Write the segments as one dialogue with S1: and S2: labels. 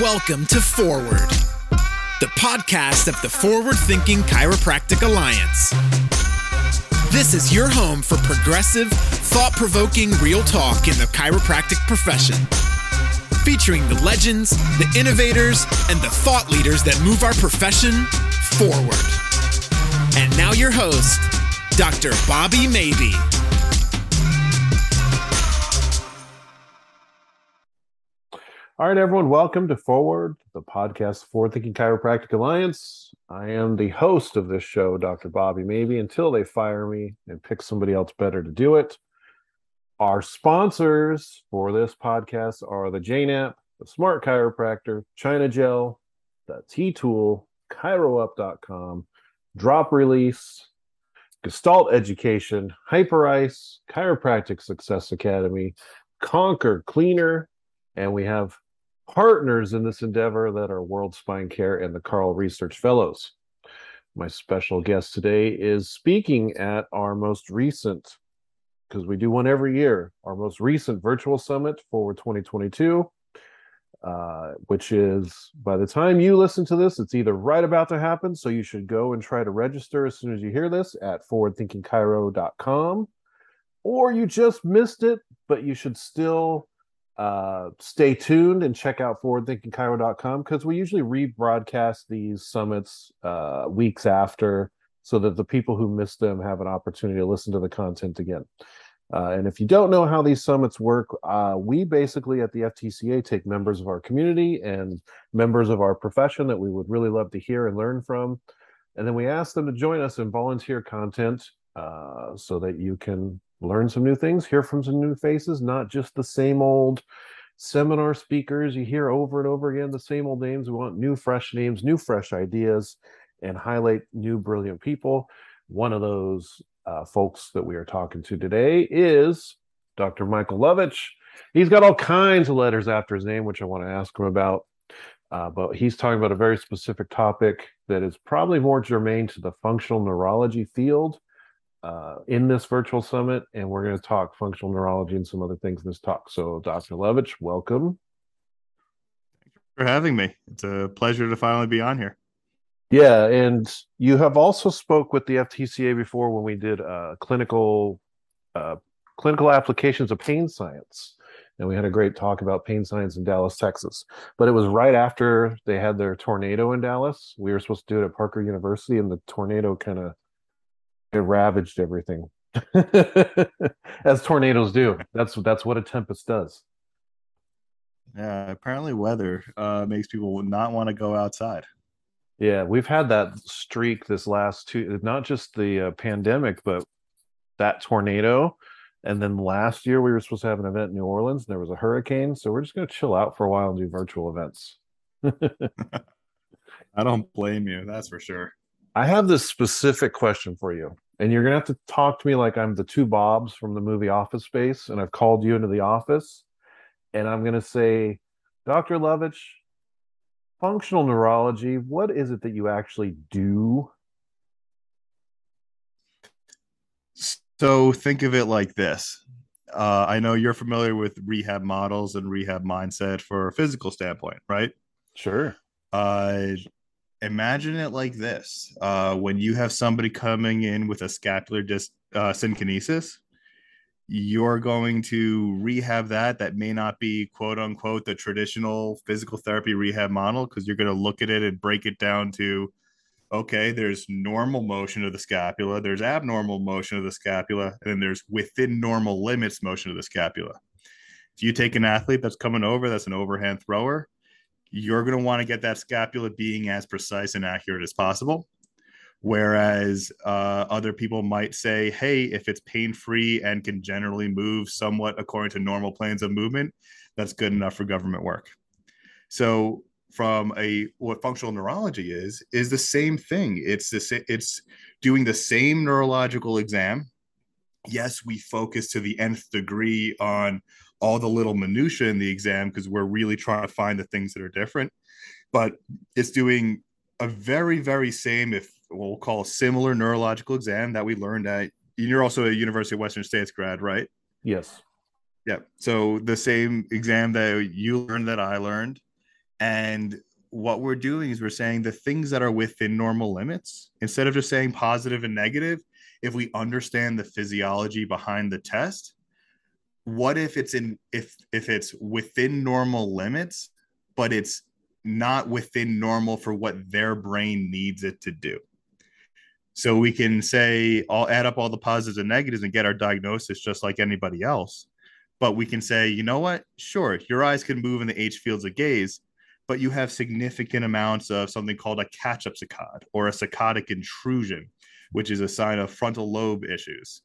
S1: Welcome to Forward, the podcast of the Forward Thinking Chiropractic Alliance. This is your home for progressive, thought provoking real talk in the chiropractic profession. Featuring the legends, the innovators, and the thought leaders that move our profession forward. And now, your host, Dr. Bobby Maybe.
S2: All right, everyone, welcome to Forward, the podcast for Thinking Chiropractic Alliance. I am the host of this show, Dr. Bobby Maybe, until they fire me and pick somebody else better to do it. Our sponsors for this podcast are the JNAP, the Smart Chiropractor, China Gel, the T Tool, ChiroUp.com, Drop Release, Gestalt Education, Hyperice, Chiropractic Success Academy, Conquer Cleaner, and we have partners in this endeavor that are World Spine Care and the Carl Research Fellows. My special guest today is speaking at our most recent, because we do one every year, our most recent virtual summit for 2022, uh, which is by the time you listen to this, it's either right about to happen. So you should go and try to register as soon as you hear this at forwardthinkingchiro.com, or you just missed it, but you should still uh, stay tuned and check out forwardthinkingchiro.com because we usually rebroadcast these summits uh, weeks after so that the people who missed them have an opportunity to listen to the content again. Uh, and if you don't know how these summits work, uh, we basically at the FTCA take members of our community and members of our profession that we would really love to hear and learn from. And then we ask them to join us in volunteer content uh, so that you can learn some new things, hear from some new faces, not just the same old seminar speakers you hear over and over again, the same old names. We want new, fresh names, new, fresh ideas, and highlight new, brilliant people. One of those uh, folks that we are talking to today is Dr. Michael Lovich. He's got all kinds of letters after his name, which I want to ask him about. Uh, but he's talking about a very specific topic that is probably more germane to the functional neurology field uh, in this virtual summit, and we're going to talk functional neurology and some other things in this talk. So, Dr. Lovich, welcome.
S3: Thank you for having me. It's a pleasure to finally be on here.
S2: Yeah, and you have also spoke with the FTCA before when we did uh, clinical uh, clinical applications of pain science, and we had a great talk about pain science in Dallas, Texas. But it was right after they had their tornado in Dallas. We were supposed to do it at Parker University, and the tornado kind of it ravaged everything. As tornadoes do. That's that's what a tempest does.
S3: Yeah apparently weather uh, makes people not want to go outside.
S2: Yeah we've had that streak this last two not just the uh, pandemic but that tornado. And then last year we were supposed to have an event in new orleans and there was a hurricane. So we're just going to chill out for a while and do virtual events.
S3: I don't blame you that's for sure.
S2: I have this specific question for you, and you're gonna have to talk to me like I'm the two Bobs from the movie Office Space, and I've called you into the office, and I'm gonna say, Dr. Lovich, functional neurology, what is it that you actually do?
S3: So think of it like this. Uh, I know you're familiar with rehab models and rehab mindset for a physical standpoint, right?
S2: Sure.
S3: Uh, imagine it like this uh, when you have somebody coming in with a scapular dis- uh, synkinesis you're going to rehab that. That may not be quote unquote the traditional physical therapy rehab model because you're going to look at it and break it down to okay there's normal motion of the scapula there's abnormal motion of the scapula and then there's within normal limits motion of the scapula. If you take an athlete that's coming over that's an overhand thrower you're going to want to get that scapula being as precise and accurate as possible. Whereas uh, other people might say, hey, if it's pain free and can generally move somewhat according to normal planes of movement, that's good enough for government work. So, from a what functional neurology is, is the same thing. It's this, it's doing the same neurological exam. Yes, we focus to the nth degree on all the little minutia in the exam because we're really trying to find the things that are different. But it's doing a very, very same, if we'll call a similar neurological exam that we learned at. You're also a University of Western States grad, right?
S2: Yes.
S3: Yeah. So the same exam that you learned that I learned, And what we're doing is we're saying the things that are within normal limits, instead of just saying positive and negative, if we understand the physiology behind the test, what if it's in if if it's within normal limits, but it's not within normal for what their brain needs it to do? So we can say, I'll add up all the positives and negatives and get our diagnosis just like anybody else. But we can say, you know what? Sure, your eyes can move in the H fields of gaze, but you have significant amounts of something called a catch up saccade or a saccadic intrusion, which is a sign of frontal lobe issues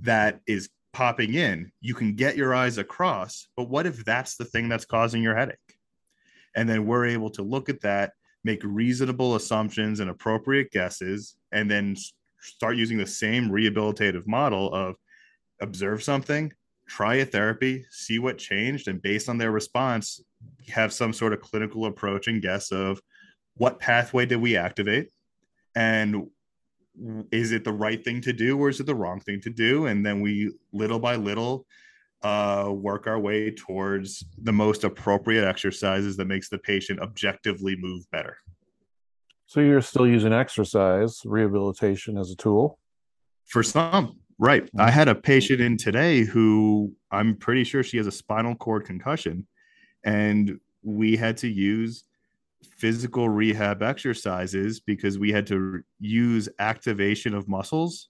S3: that is popping in. You can get your eyes across, but what if that's the thing that's causing your headache? And then we're able to look at that, make reasonable assumptions and appropriate guesses, and then start using the same rehabilitative model of observe something, try a therapy, see what changed, and based on their response, have some sort of clinical approach and guess of what pathway did we activate and is it the right thing to do or is it the wrong thing to do? And then we little by little uh, work our way towards the most appropriate exercises that makes the patient objectively move better.
S2: So you're still using exercise rehabilitation as a tool?
S3: For some right. I had a patient in today who i'm pretty sure she has a spinal cord concussion and we had to use physical rehab exercises because we had to use activation of muscles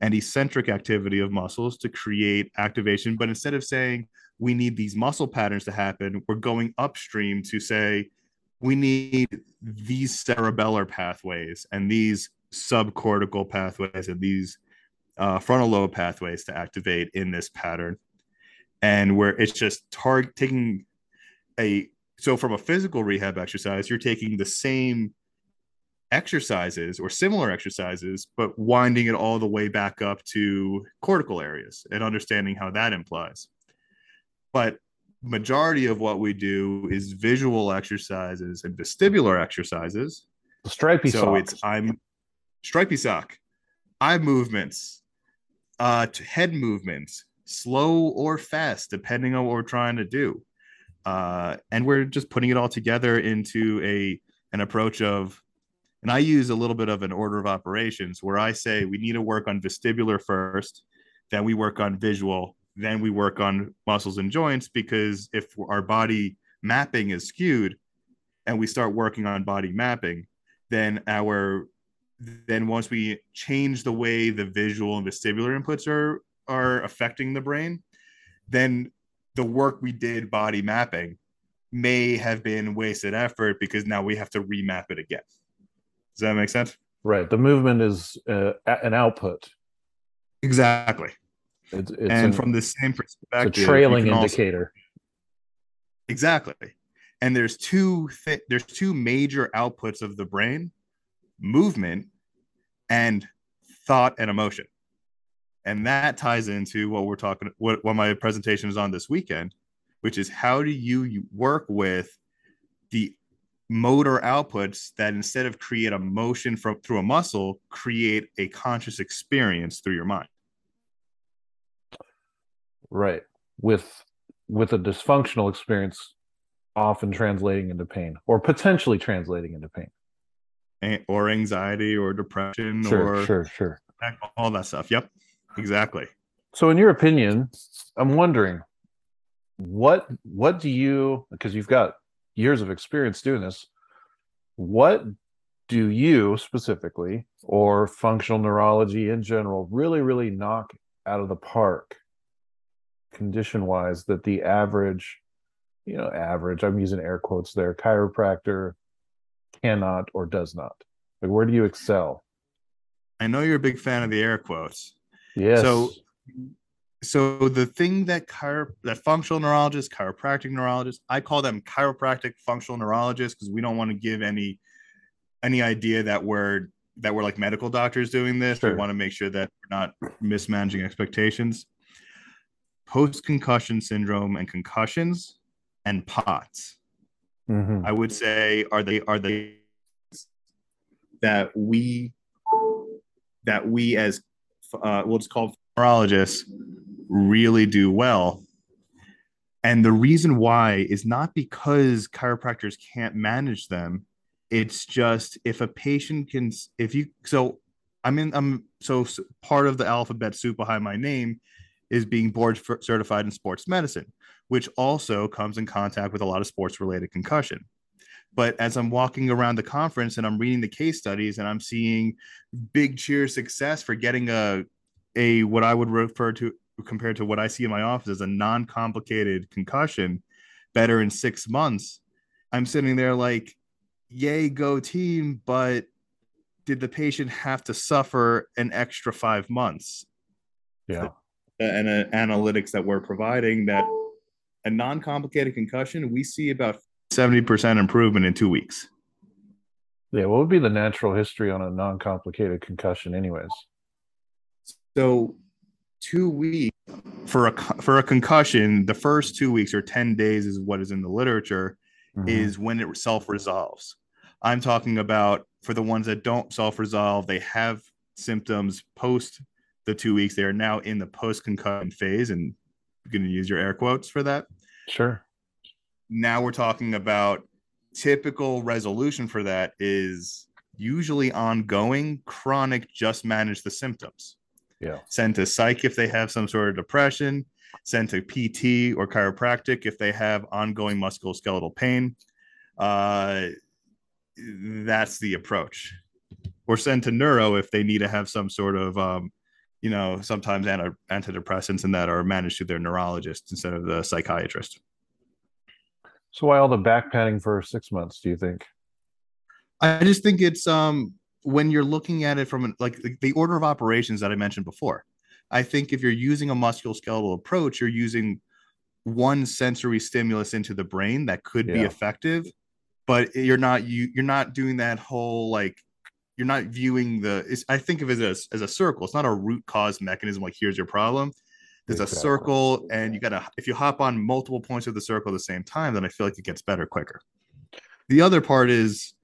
S3: and eccentric activity of muscles to create activation. But instead of saying we need these muscle patterns to happen, we're going upstream to say we need these cerebellar pathways and these subcortical pathways and these uh, frontal lobe pathways to activate in this pattern. And where it's just target taking a so from a physical rehab exercise, you're taking the same exercises or similar exercises, but winding it all the way back up to cortical areas and understanding how that implies. But majority of what we do is visual exercises and vestibular exercises.
S2: The stripy
S3: so it's I'm stripy sock, eye movements, uh, head movements, slow or fast, depending on what we're trying to do uh, and we're just putting it all together into a an approach of and i use a little bit of an order of operations where i say we need to work on vestibular first then we work on visual then we work on muscles and joints because if our body mapping is skewed and we start working on body mapping then our then once we change the way the visual and vestibular inputs are are affecting the brain then the work we did body mapping may have been wasted effort because now we have to remap it again. Does that make sense?
S2: Right. The movement is uh, an output.
S3: Exactly.
S2: It's, it's
S3: and an, from the same perspective,
S2: a trailing indicator.
S3: Also... exactly. And there's two th- there's two major outputs of the brain: movement and thought and emotion and that ties into what we're talking what, what my presentation is on this weekend which is how do you work with the motor outputs that instead of create a motion from through a muscle create a conscious experience through your mind?
S2: Right. With with a dysfunctional experience often translating into pain or potentially translating into pain.
S3: Or anxiety or depression
S2: sure,
S3: or
S2: sure sure.
S3: all that stuff. Yep Exactly.
S2: So, in your opinion, I'm wondering what what do you because you've got years of experience doing this. What do you specifically, or functional neurology in general, really really knock out of the park, condition wise, that the average, you know, average I'm using air quotes there, chiropractor cannot or does not? Like, where do you excel?
S3: I know you're a big fan of the air quotes.
S2: Yes.
S3: So so the thing that chiro- that functional neurologists, chiropractic neurologists, I call them chiropractic functional neurologists because we don't want to give any any idea that we're that we're like medical doctors doing this. Sure. We want to make sure that we're not mismanaging expectations. Post concussion syndrome and concussions and POTS. Mm-hmm. I would say are they are they that we that we as uh, what's called neurologists really do well. And the reason why is not because chiropractors can't manage them. It's just if a patient can, if you, so I'm in, I'm so part of the alphabet soup behind my name is being board certified in sports medicine, which also comes in contact with a lot of sports related concussion. But as I'm walking around the conference and I'm reading the case studies and I'm seeing big cheer success for getting a a what I would refer to compared to what I see in my office as a non-complicated concussion better in six months. I'm sitting there like, yay, go team, but did the patient have to suffer an extra five months?
S2: Yeah.
S3: And uh, analytics that we're providing that a non-complicated concussion, we see about 70% improvement in two weeks.
S2: Yeah, what would be the natural history on a non-complicated concussion, anyways?
S3: So, two weeks for a for a concussion, the first two weeks or ten days is what is in the literature, mm-hmm. is when it self resolves. I'm talking about for the ones that don't self resolve, they have symptoms post the two weeks. They are now in the post concussion phase, and you're going to use your air quotes for that.
S2: Sure
S3: now we're talking about typical resolution for that is usually ongoing chronic just manage the symptoms.
S2: Yeah.
S3: Send to psych if they have some sort of depression. Send to pt or chiropractic if they have ongoing musculoskeletal pain. Uh, that's the approach. Or send to neuro if they need to have some sort of um, you know sometimes anti- antidepressants and that are managed through their neurologist instead of the psychiatrist
S2: so why all the back padding for six months? Do you think?
S3: I just think it's um when you're looking at it from like the order of operations that I mentioned before. I think if you're using a musculoskeletal approach, you're using one sensory stimulus into the brain that could yeah. be effective, but you're not you you're not doing that whole like you're not viewing the I think of it as as a circle. It's not a root cause mechanism like here's your problem there's exactly. a circle and you gotta if you hop on multiple points of the circle at the same time then i feel like it gets better quicker the other part is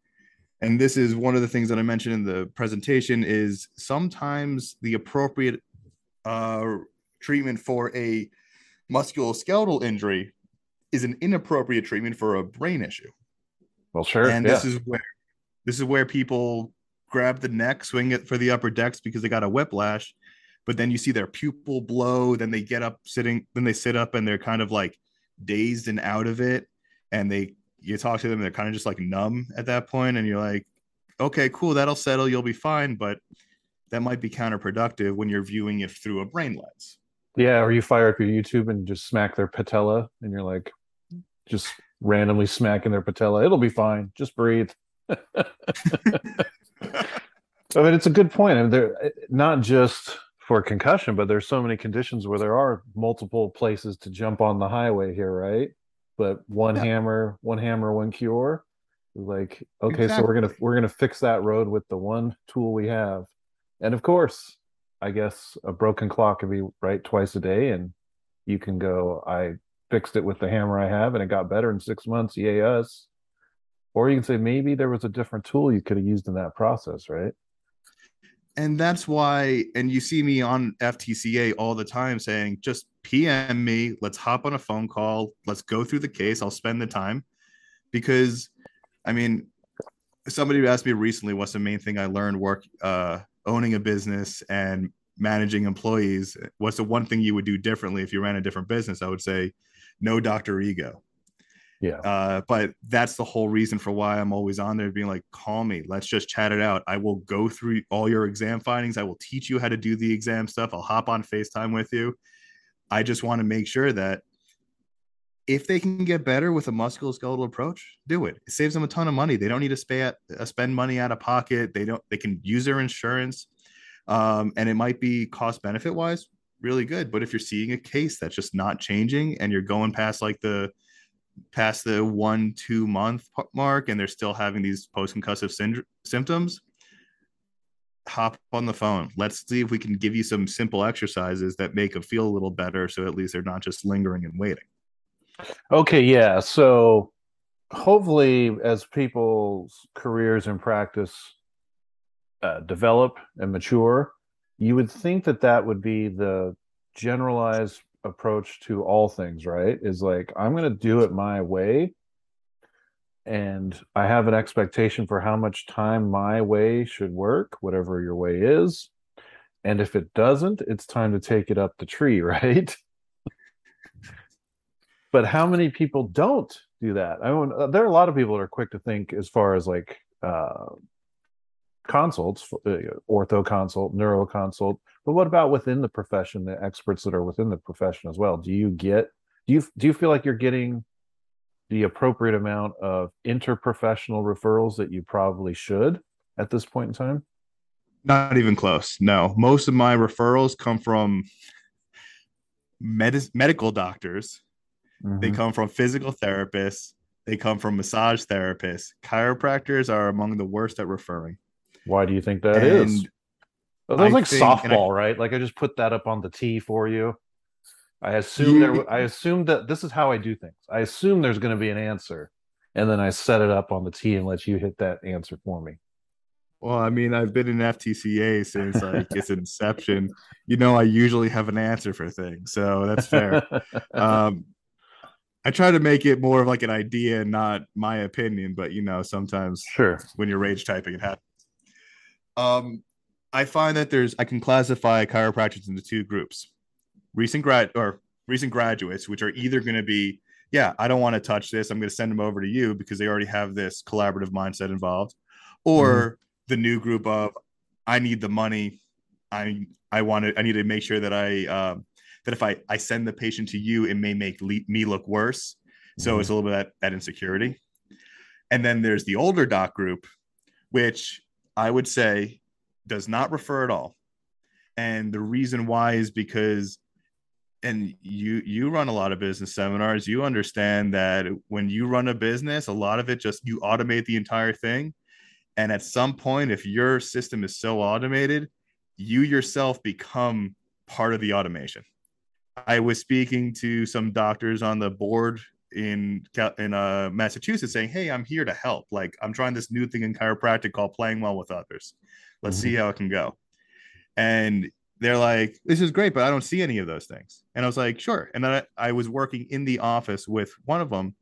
S3: and this is one of the things that i mentioned in the presentation is sometimes the appropriate uh, treatment for a musculoskeletal injury is an inappropriate treatment for a brain issue
S2: well sure
S3: and yeah. this is where this is where people grab the neck swing it for the upper decks because they got a whiplash but then you see their pupil blow then they get up sitting then they sit up and they're kind of like dazed and out of it. And they you talk to them they're kind of just like numb at that point and you're like okay cool that'll settle you'll be fine. But that might be counterproductive when you're viewing it through a brain lens.
S2: Yeah or you fire up your youtube and just smack their patella and you're like just randomly smacking their patella. It'll be fine just breathe. I mean, it's a good point. I mean, they're eh, not just for concussion, but there's so many conditions where there are multiple places to jump on the highway here, right? But one yeah. hammer, one hammer, one cure. Like, okay, exactly. so we're gonna we're gonna fix that road with the one tool we have. And of course, I guess a broken clock can be right twice a day, and you can go, I fixed it with the hammer I have and it got better in six months, yay us. Or you can say maybe there was a different tool you could have used in that process, right?
S3: And that's why and you see me on ftca all the time saying just pm me. Let's hop on a phone call. Let's go through the case. I'll spend the time. Because i mean somebody asked me recently what's the main thing i learned work uh, owning a business and managing employees what's the one thing you would do differently if you ran a different business? I would say no doctor ego
S2: yeah.
S3: Uh, but that's the whole reason for why I'm always on there being like, call me, let's just chat it out. I will go through all your exam findings. I will teach you how to do the exam stuff. I'll hop on FaceTime with you. I just want to make sure that if they can get better with a musculoskeletal approach, do it. It saves them a ton of money. They don't need to spay uh, spend money out of pocket. They don't. They can use their insurance, um, and it might be cost benefit wise really good. But if you're seeing a case that's just not changing, and you're going past like the past the one two month mark and they're still having these post concussive syndrome symptoms hop on the phone. Let's see if we can give you some simple exercises that make them feel a little better so at least they're not just lingering and waiting.
S2: Okay yeah so hopefully as people's careers and practice uh, develop and mature you would think that that would be the generalized approach to all things, right? Is like I'm going to do it my way and I have an expectation for how much time my way should work, whatever your way is. And if it doesn't, it's time to take it up the tree, right? but how many people don't do that? I mean, uh, there are a lot of people that are quick to think as far as like uh, consults, uh, ortho consult, neuro consult. But what about within the profession, the experts that are within the profession as well? Do you get do you do you feel like you're getting the appropriate amount of interprofessional referrals that you probably should at this point in time?
S3: Not even close. No, most of my referrals come from med- medical doctors. Mm-hmm. They come from physical therapists. They come from massage therapists. Chiropractors are among the worst at referring.
S2: Why do you think that and is? Well, that's like think, softball, I, right? Like I just put that up on the tee for you. I assume there. I assume that this is how I do things. I assume there's going to be an answer, and then I set it up on the tee and let you hit that answer for me.
S3: Well, I mean, I've been in FTCA since like its inception. You know, I usually have an answer for things, so that's fair. um, I try to make it more of like an idea, and not my opinion. But you know, sometimes
S2: sure
S3: when you're rage typing, it happens. Um, I find that there's I can classify chiropractors into two groups recent grad or recent graduates, which are either going to be, yeah, I don't want to touch this. I'm going to send them over to you because they already have this collaborative mindset involved, or mm-hmm. the new group of, I need the money. I I want to. I need to make sure that I um, that if I I send the patient to you, it may make le- me look worse. So mm-hmm. it's a little bit that, that insecurity. And then there's the older doc group, which I would say does not refer at all. And the reason why is because and you you run a lot of business seminars. You understand that when you run a business a lot of it just you automate the entire thing. And at some point if your system is so automated you yourself become part of the automation. I was speaking to some doctors on the board in in uh, massachusetts saying hey i'm here to help like i'm trying this new thing in chiropractic called playing well with others let's mm-hmm. see how it can go and they're like, this is great, but I don't see any of those things. And I was like, sure. And then I, I was working in the office with one of them,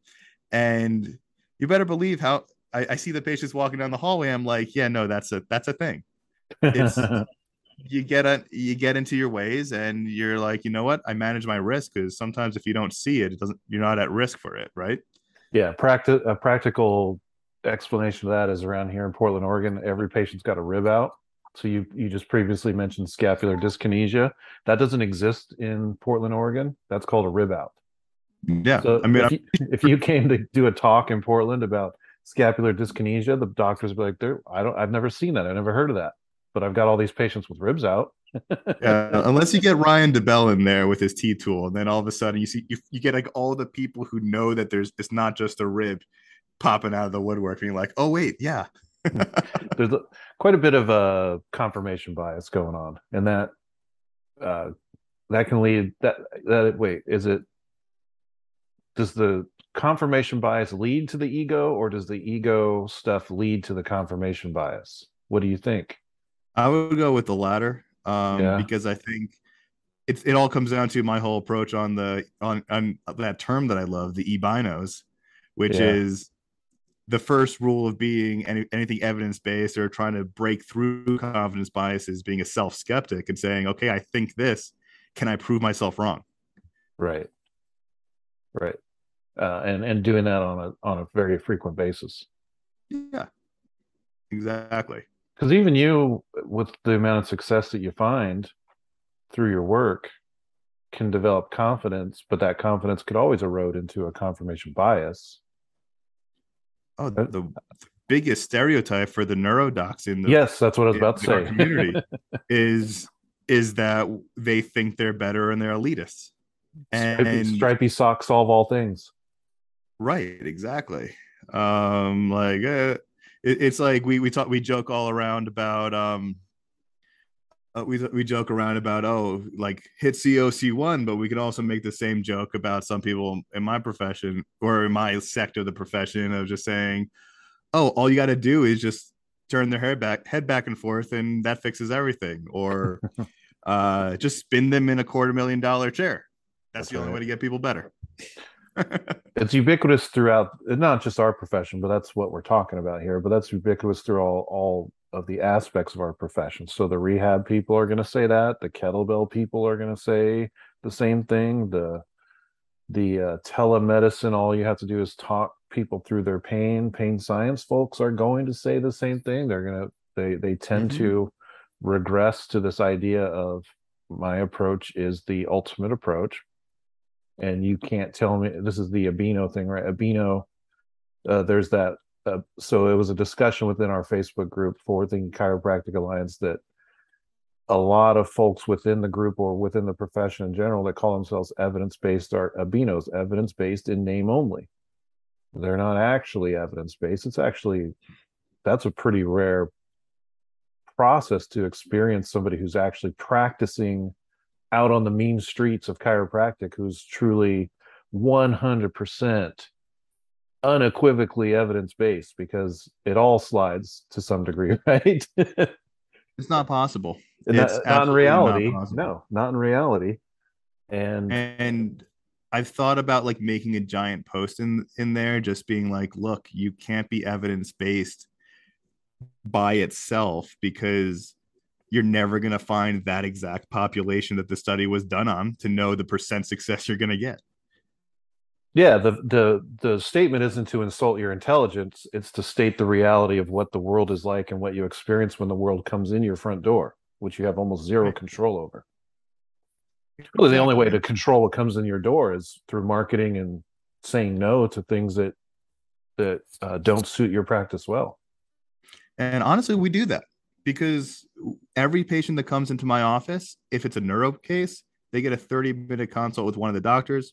S3: and you better believe how I, I, see the patients walking down the hallway. I'm like, yeah, no, that's a that's a thing. It's you get a you get into your ways, and you're like, you know what? I manage my risk because sometimes if you don't see it, it doesn't. You're not at risk for it, right?
S2: Yeah, practice a practical explanation of that is around here in Portland, Oregon. Every patient's got a rib out so you you just previously mentioned scapular dyskinesia. That doesn't exist in Portland, Oregon. That's called a rib out.
S3: Yeah.
S2: So I mean, if you, if you, came to do a talk in Portland about scapular dyskinesia, the doctors would be like, "There, I don't, I've never seen that. I've never heard of that, but I've got all these patients with ribs out."
S3: yeah, unless you get Ryan DeBell in there with his T tool, and then all of a sudden you see you, you get like all the people who know that there's it's not just a rib popping out of the woodwork, being like, "Oh wait, yeah,
S2: there's a, quite a bit of a uh, confirmation bias going on, and that uh, that can lead that that wait is it does the confirmation bias lead to the ego or does the ego stuff lead to the confirmation bias? What do you think
S3: i would go with the latter um, yeah. because i think it, it all comes down to my whole approach on the on on that term that i love the e-binos which yeah. is the first rule of being any, anything evidence based or trying to break through confidence biases, being a self skeptic and saying, okay, I think this. Can I prove myself wrong?
S2: Right. Right. Uh, and and doing that on a on a very frequent basis.
S3: Yeah. Exactly.
S2: Because even you, with the amount of success that you find through your work, can develop confidence, but that confidence could always erode into a confirmation bias
S3: Oh, the, the biggest stereotype for the neurodocs in the
S2: yes, that's what I was about to say.
S3: Community is is that they think they're better and they're elitists.
S2: And stripy, stripy socks solve all things.
S3: Right, exactly. Um, like uh, it, it's like we we talk we joke all around about um uh, we we joke around about oh like hit COC one, but we can also make the same joke about some people in my profession or in my sector of the profession of just saying, oh, all you got to do is just turn their head back head back and forth, and that fixes everything, or uh, just spin them in a quarter million dollar chair. That's,
S2: That's
S3: the only way to get people better.
S2: it's ubiquitous throughout not just our profession but that's what we're talking about here but that's ubiquitous through all all of the aspects of our profession. So the rehab people are going to say that the kettlebell people are going to say the same thing the the uh, telemedicine all you have to do is talk people through their pain. Pain science folks are going to say the same thing. They're going to they they tend
S3: Mhm.
S2: to regress to this idea of my approach is the ultimate approach and you can't tell me this is the EBINO thing, right? EBINO, uh, there's that. Uh, so it was a discussion within our Facebook group, Forward Thinking Chiropractic Alliance, that a lot of folks within the group or within the profession in general that call themselves evidence based are EBINOs, evidence based in name only. They're not actually evidence based. It's actually that's a pretty rare process to experience somebody who's actually practicing out on the mean streets of chiropractic who's truly 100% unequivocally evidence based because it all slides to some degree right?
S3: It's not possible.
S2: not,
S3: It's
S2: not in
S3: absolutely not
S2: reality. no not in reality. And
S3: and i've thought about like making a giant post in in there just being like look you can't be evidence based by itself because you're never going to find that exact population that the study was done on to know the percent success you're going to get
S2: yeah the the the statement isn't to insult your intelligence it's to state the reality of what the world is like and what you experience when the world comes in your front door which you have almost zero
S3: Right.
S2: control over Really, the only way to control what comes in your door is through marketing and saying no to things that that uh, don't suit your practice well.
S3: And honestly, we do that because every patient that comes into my office, if it's a neuro case, they get a 30 minute consult with one of the doctors.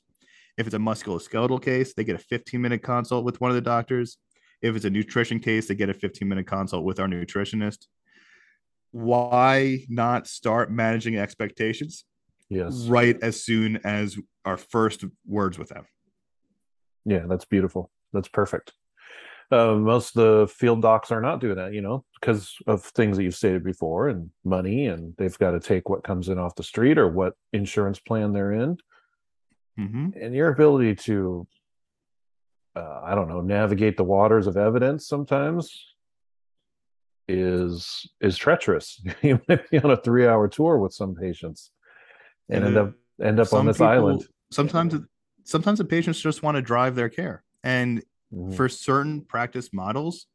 S3: If it's a musculoskeletal case, they get a 15 minute consult with one of the doctors. If it's a nutrition case, they get a 15 minute consult with our nutritionist. Why not start managing expectations
S2: Yes,
S3: right as soon as our first words with them?
S2: yeah, that's beautiful. That's perfect. Uh, most of the field docs are not doing that, you know, because of things that you've stated before, and money, and they've got to take what comes in off the street or what insurance plan they're in,
S3: hmm
S2: and your ability to, uh, I don't know, navigate the waters of evidence sometimes is is treacherous. you might be on a three hour tour with some patients and, end
S3: uh,
S2: up end up on this
S3: people-
S2: island.
S3: Sometimes, sometimes the patients just want to drive their care, and
S2: Mhm.
S3: for certain practice models,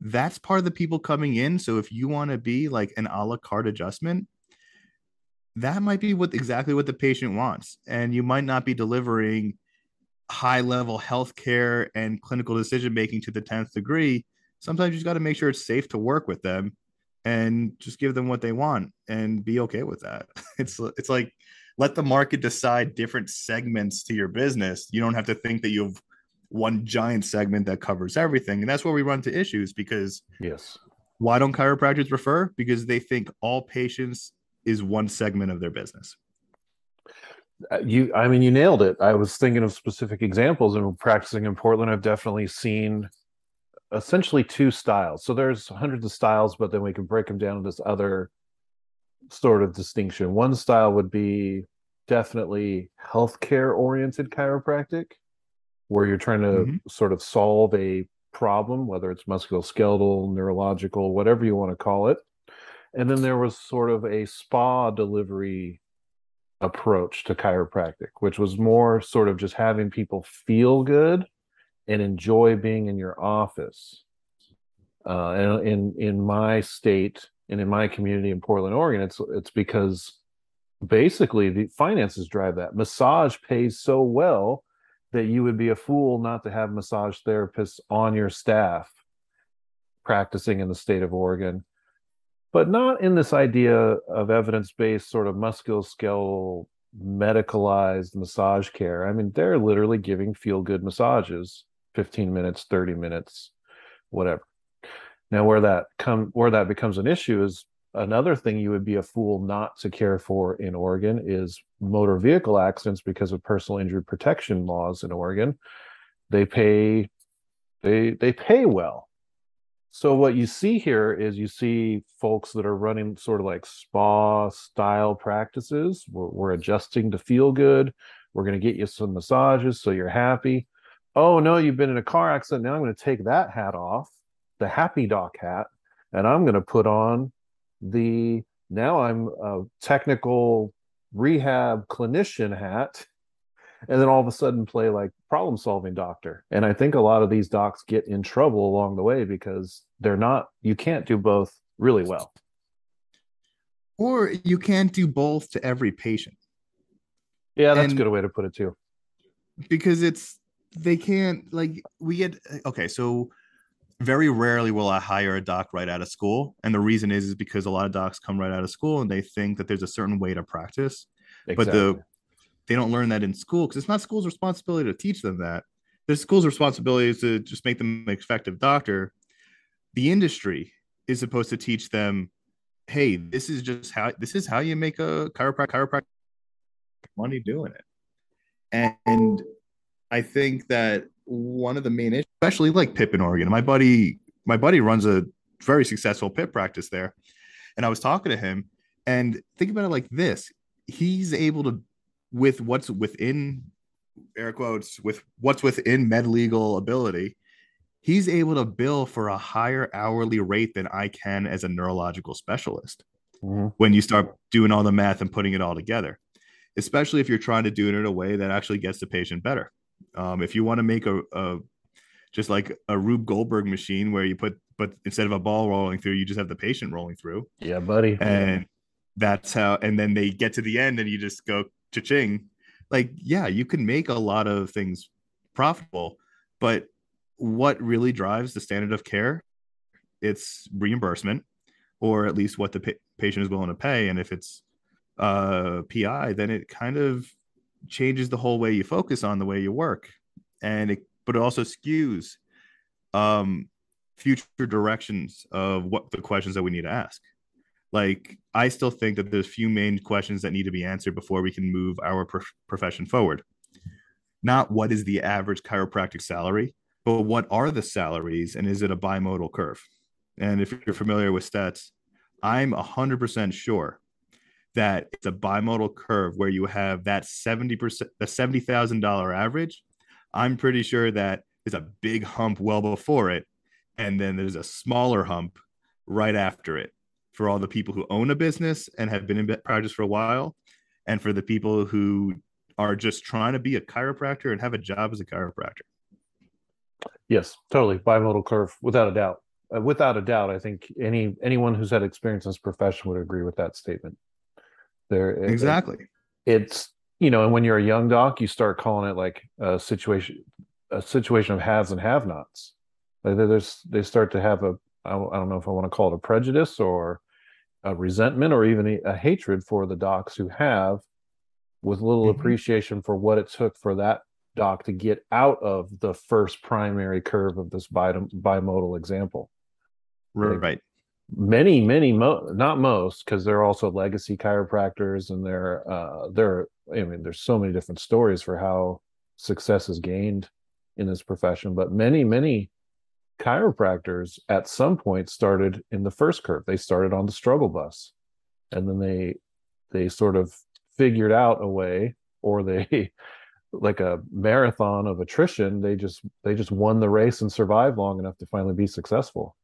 S3: that's part of the people coming in. So if you want to be like an a la carte adjustment, that might be what exactly what the patient wants. And you might not be delivering high level healthcare and clinical decision making to the 10th degree. Sometimes you just got to make sure it's safe to work with them and just give them what they want and be okay with that. It's it's like let the market decide different segments to your business. You don't have to think that you have one giant segment that covers everything. And that's where we run into issues because
S2: Yes.
S3: why don't chiropractors refer? Because they think all patients is one segment of their business.
S2: Uh, You, I mean, you nailed it. I was thinking of specific examples, and practicing in Portland, I've definitely seen essentially two styles. So there's hundreds of styles, but then we can break them down to this other sort of distinction. One style would be definitely healthcare oriented chiropractic, where you're trying to
S3: Mhm.
S2: sort of solve a problem, whether it's musculoskeletal, neurological, whatever you want to call it. And then there was sort of a spa delivery approach to chiropractic, which was more sort of just having people feel good and enjoy being in your office. Uh, and in in my state and in my community in Portland, Oregon, it's it's because basically the finances drive that. Massage pays so well that you would be a fool not to have massage therapists on your staff practicing in the state of Oregon but not in this idea of evidence-based sort of musculoskeletal medicalized massage care. I mean, they're literally giving feel-good massages, 15 minutes, 30 minutes, whatever. Now, where that come where that becomes an issue is another thing you would be a fool not to care for in Oregon is motor vehicle accidents because of personal injury protection laws in Oregon. They pay they they pay well so what you see here is you see folks that are running sort of like spa style practices. We're, we're adjusting to feel good. we're going to get you some massages so you're happy oh no you've been in a car accident now i'm going to take that hat off the happy doc hat and i'm going to put on the now i'm a technical rehab clinician hat and then all of a sudden play like problem solving doctor. And i think a lot of these docs get in trouble along the way because they're not you can't do both really well.
S3: Or you can't do both to every patient.
S2: Yeah that's
S3: And-
S2: a good way to put it too.
S3: because it's they can't like we get okay so very rarely will i hire a doc right out of school. And the reason is is because a lot of docs come right out of school and they think that there's a certain way to practice. But the they don't learn that in school because it's not school's responsibility to teach them that. The school's responsibility is to just make them an effective doctor. The industry is supposed to teach them hey this is just how this is how you make a chiropractic chiropractic money doing it. And, and i think that one of the main issues especially like pip in oregon. My buddy my buddy runs a very successful pip practice there and i was talking to him and think about it like this. He's able to with what's within air quotes with what's within med legal ability he's able to bill for a higher hourly rate than i can as a neurological specialist
S2: Mhm.
S3: when you start doing all the math and putting it all together especially if you're trying to do it in a way that actually gets the patient better um, if you want to make a, a just like a rube goldberg machine where you put but instead of a ball rolling through you just have the patient rolling through.
S2: Yeah buddy.
S3: And that's how and then they get to the end and you just go cha-ching. Like yeah you can make a lot of things profitable but what really drives the standard of care it's reimbursement or at least what the pa- patient is willing to pay. And if it's uh pi then it kind of changes the whole way you focus on the way you work. And it but it also skews um future directions of what the questions that we need to ask. Like i still think that there's few main questions that need to be answered before we can move our prof- profession forward. Not what is the average chiropractic salary but what are the salaries and is it a bimodal curve? And if you're familiar with stats i'm 100% sure that it's a bimodal curve where you have that 70% the $70000 average i'm pretty sure that is a big hump well before it and then there's a smaller hump right after it for all the people who own a business and have been in practice for a while, and for the people who are just trying to be a chiropractor and have a job as a chiropractor.
S2: Yes, totally. Bimodal curve, without a doubt. Uh, without a doubt, I think any anyone who's had experience in this profession would agree with that statement. There, it-
S3: Exactly.
S2: it's you know, and when you're a young doc, you start calling it like a situation, a situation of haves and have-nots. Like there's, they start to have a, I don't know if I want to call it a prejudice or a resentment or even a, hatred for the docs who have, with little
S3: Mhm.
S2: appreciation for what it took for that doc to get out of the first primary curve of this bi- bimodal example Like,
S3: Right.
S2: Many many mo- not most because they're also legacy chiropractors and they're uh they're i mean there's so many different stories for how success is gained in this profession but many many chiropractors at some point started in the first curve. They started on the struggle bus and then they they sort of figured out a way or they like a marathon of attrition they just they just won the race and survived long enough to finally be successful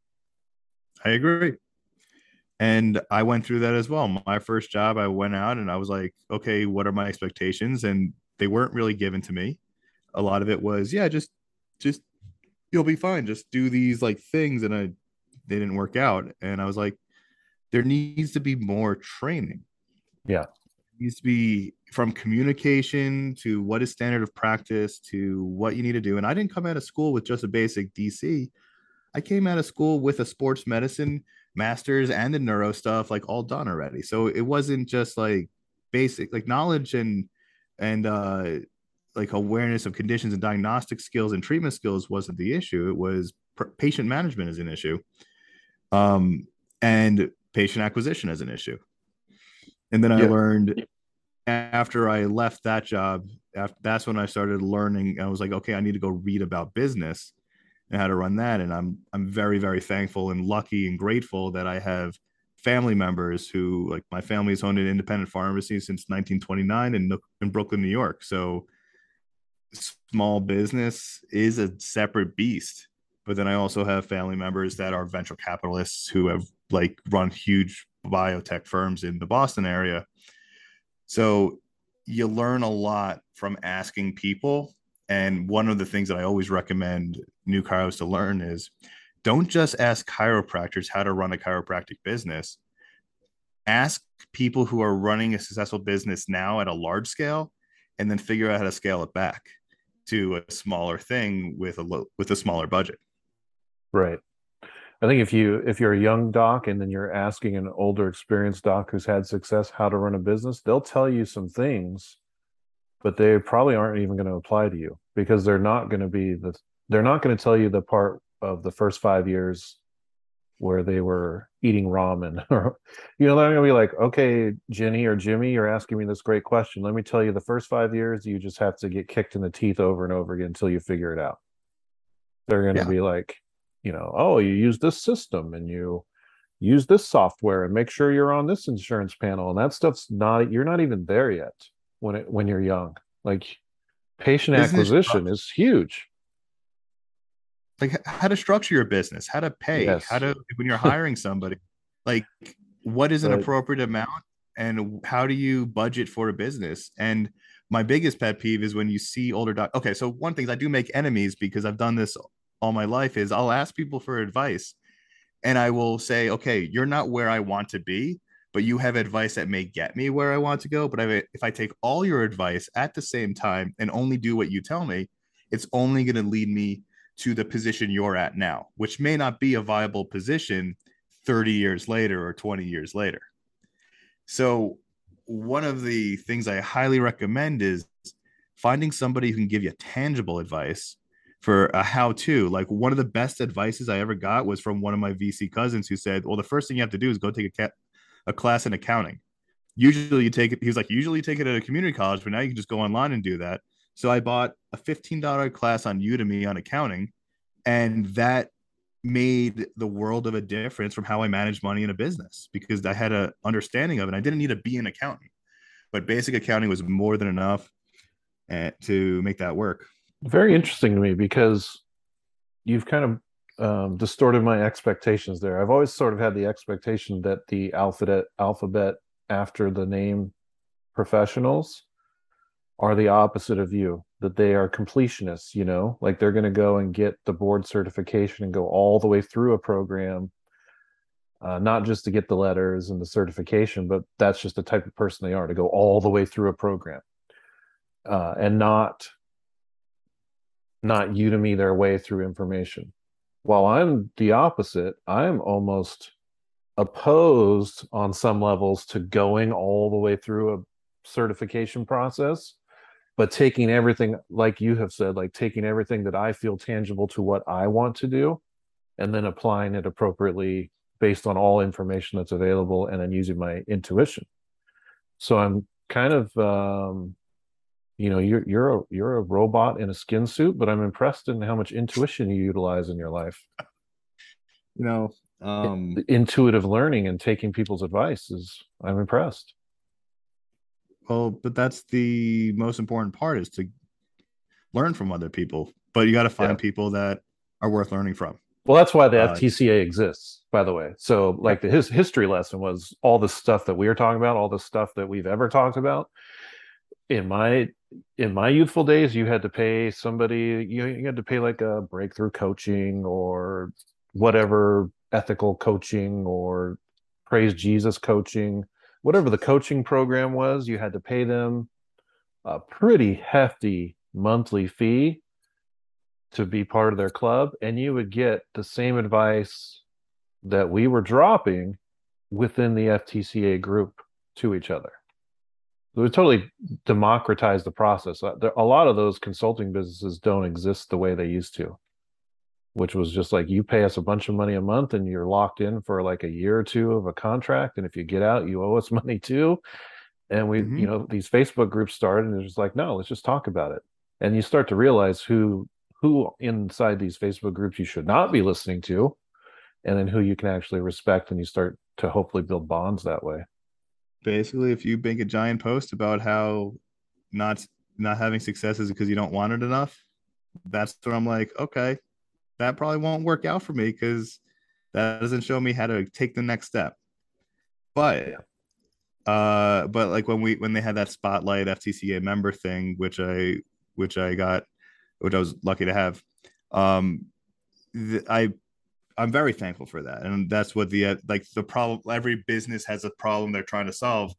S3: I agree. And I went through that as well. My first job, I went out and I was like, okay, what are my expectations? And they weren't really given to me. A lot of it was, yeah, just, just, you'll be fine. Just do these like things. And I, they didn't work out. And I was like, there needs to be more training.
S2: Yeah.
S3: It needs to be from communication to what is standard of practice to what you need to do. And I didn't come out of school with just a basic DC. I came out of school with a sports medicine master's and the neuro stuff like all done already. So it wasn't just like basic like knowledge and and uh like awareness of conditions and diagnostic skills and treatment skills wasn't the issue. It was pr- patient management is an issue. Um and patient acquisition is an issue. And then I
S2: Yeah.
S3: learned after I left that job, after, that's when I started learning. I was like, okay, I need to go read about business and how to run that. And I'm I'm very very thankful and lucky and grateful that I have family members who like my family's owned an independent pharmacy since 1929 in, in Brooklyn, New York. So small business is a separate beast. But then I also have family members that are venture capitalists who have like run huge biotech firms in the Boston area. So you learn a lot from asking people. And one of the things that I always recommend new chiros to learn is don't just ask chiropractors how to run a chiropractic business. Ask people who are running a successful business now at a large scale and then figure out how to scale it back to a smaller thing with a low, with a smaller budget.
S2: Right. I think if you if you're a young doc and then you're asking an older experienced doc who's had success how to run a business, they'll tell you some things, but they probably aren't even going to apply to you because they're not going to be the they're not going to tell you the part of the first five years where they were eating ramen. Or you know they're going to be like okay jenny or jimmy you're asking me this great question. Let me tell you the first five years you just have to get kicked in the teeth over and over again until you figure it out. They're going to yeah. be like you know oh you use this system and you use this software and make sure you're on this insurance panel. And that stuff's not you're not even there yet when it when you're young. Like patient acquisition is huge
S3: like how to structure your business, how to pay, yes. how to when you're hiring somebody, like what is an right. appropriate amount and how do you budget for a business? And my biggest pet peeve is when you see older doc. Okay, so one thing is I do make enemies because I've done this all my life is I'll ask people for advice and I will say, okay, you're not where I want to be, but you have advice that may get me where I want to go. But if I take all your advice at the same time and only do what you tell me, it's only going to lead me to the position you're at now, which may not be a viable position 30 years later or 20 years later. So, one of the things I highly recommend is finding somebody who can give you tangible advice for a how to. Like, one of the best advices I ever got was from one of my VC cousins who said, Well, the first thing you have to do is go take a, ca- a class in accounting. Usually, you take it, he's like, Usually, you take it at a community college, but now you can just go online and do that. So I bought a $15 class on Udemy on accounting, and that made the world of a difference from how I manage money in a business because I had an understanding of it. I didn't need to be an accountant, but basic accounting was more than enough eh, to make that work.
S2: Very interesting to me because you've kind of um, distorted my expectations there. I've always sort of had the expectation that the alphabet alphabet after the name professionals are the opposite of you that they are completionists you know? Like they're going to go and get the board certification and go all the way through a program uh, not just to get the letters and the certification but that's just the type of person they are to go all the way through a program uh, and not not udemy their way through information. While i'm the opposite i'm almost opposed on some levels to going all the way through a certification process but taking everything like you have said like taking everything that i feel tangible to what i want to do and then applying it appropriately based on all information that's available and then using my intuition. So i'm kind of um you know you're you're a you're a robot in a skin suit but i'm impressed in how much intuition you utilize in your life.
S3: You know um
S2: intuitive learning and taking people's advice is i'm impressed
S3: well, but that's the most important part is to learn from other people. But you got to find yeah. people that are worth learning from.
S2: Well, that's why the uh, FTCA exists, by the way. So, like the his history lesson was all the stuff that we are talking about, all the stuff that we've ever talked about. In my in my youthful days, you had to pay somebody. You, you had to pay like a breakthrough coaching or whatever ethical coaching or praise Jesus coaching whatever the coaching program was, you had to pay them a pretty hefty monthly fee to be part of their club, and you would get the same advice that we were dropping within the FTCA group to each other. It would totally democratize the process. Uh, a lot of those consulting businesses don't exist the way they used to which was just like you pay us a bunch of money a month and you're locked in for like a year or two of a contract and if you get out you owe us money too and we mm-hmm. you know these facebook groups started and it's just like no let's just talk about it and you start to realize who who inside these facebook groups you should not be listening to and then who you can actually respect and you start to hopefully build bonds that way.
S3: Basically, if you make a giant post about how not not having success is because you don't want it enough, that's where I'm like, okay, that probably won't work out for me because that doesn't show me how to take the next step. But uh but like when we when they had that spotlight FTCA member thing, which I which I got, which I was lucky to have, um th- I I'm very thankful for that, and that's what the uh, like the problem. Every business has a problem they're trying to solve,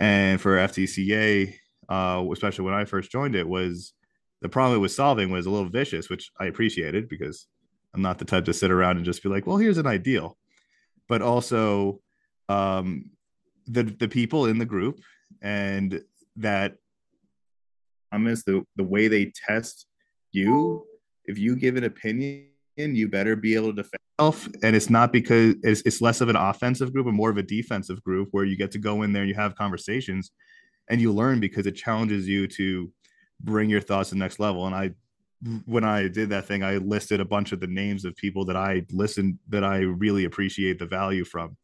S3: and for FTCA, uh, especially when I first joined it, was the problem it was solving was a little vicious, which I appreciated because I'm not the type to sit around and just be like, well, here's an ideal, but also um, the the people in the group and that is the the way they test you. If you give an opinion, you better be able to defend yourself. And it's not because it's, it's less of an offensive group and more of a defensive group where you get to go in there and you have conversations and you learn because it challenges you to bring your thoughts to the next level. And I when I did that thing, I listed a bunch of the names of people that I listened that I really appreciate the value from.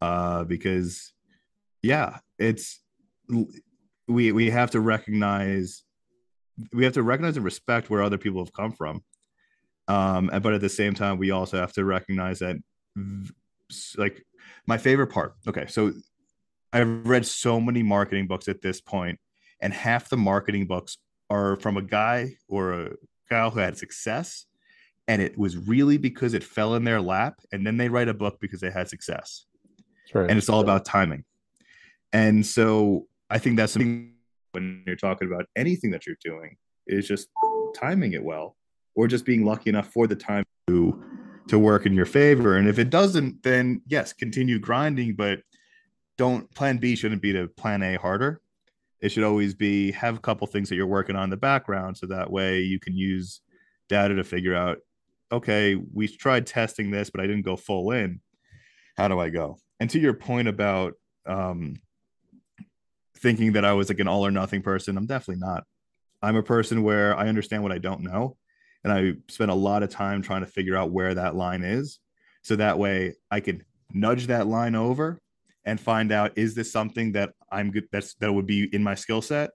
S3: Uh, because yeah, it's we we have to recognize we have to recognize and respect where other people have come from. Um, but at the same time, we also have to recognize that like my favorite part. Okay, so I've read so many marketing books at this point, and half the marketing books are from a guy or a gal who had success and it was really because it fell in their lap and then they write a book because they had success. Right. and it's all about timing. And so i think that's something when you're talking about anything that you're doing is just timing it well or just being lucky enough for the time to to work in your favor. And if it doesn't then yes continue grinding but don't plan b shouldn't be to plan a harder it should always be have a couple things that you're working on in the background so that way you can use data to figure out okay we tried testing this but i didn't go full in. How do i go? And to your point about um, thinking that i was like an all or nothing person i'm definitely not. I'm a person where i understand what i don't know and i spend a lot of time trying to figure out where that line is. So that way i can nudge that line over and find out is this something that I'm good that's that would be in my skill set.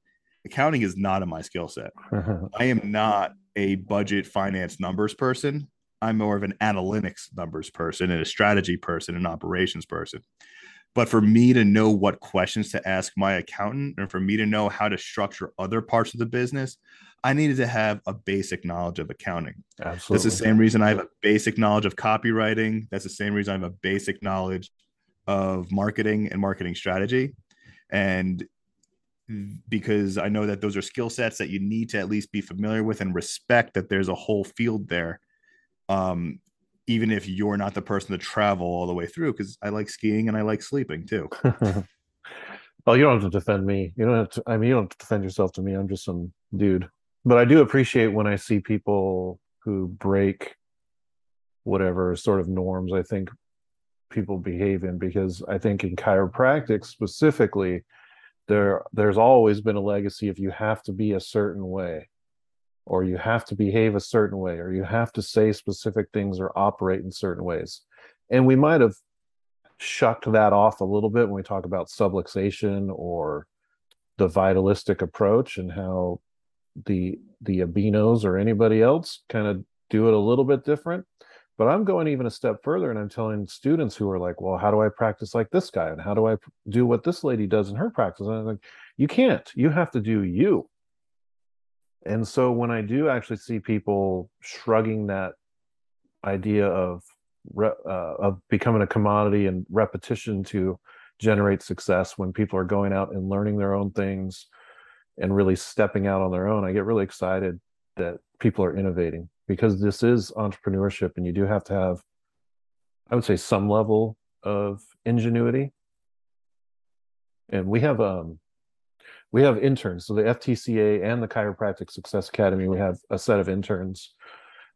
S3: Accounting is not in my skill set. I am not a budget finance numbers person. I'm more of an analytics numbers person and a strategy person and operations person. But for me to know what questions to ask my accountant and for me to know how to structure other parts of the business, I needed to have a basic knowledge of accounting. Absolutely. That's the same reason I have a basic knowledge of copywriting. That's the same reason I have a basic knowledge of marketing and marketing strategy. And because I know that those are skill sets that you need to at least be familiar with and respect that there's a whole field there. Um, even if you're not the person to travel all the way through, because I like skiing and I like sleeping too.
S2: well, you don't have to defend me. You don't have to, I mean, you don't have to defend yourself to me. I'm just some dude. But I do appreciate when I see people who break whatever sort of norms I think people behave in because I think in chiropractic specifically, there there's always been a legacy if you have to be a certain way or you have to behave a certain way or you have to say specific things or operate in certain ways. And we might have shucked that off a little bit when we talk about subluxation or the vitalistic approach and how the the EBINOs or anybody else kind of do it a little bit different but I'm going even a step further and I'm telling students who are like, well, how do I practice like this guy? And how do I do what this lady does in her practice? And I'm like, you can't. You have to do you. And so when I do actually see people shrugging that idea of uh, of becoming a commodity and repetition to generate success, when people are going out and learning their own things and really stepping out on their own, I get really excited that people are innovating because this is entrepreneurship and you do have to have i would say some level of ingenuity. And we have um we have interns. So the ftca and the chiropractic success academy we have a set of interns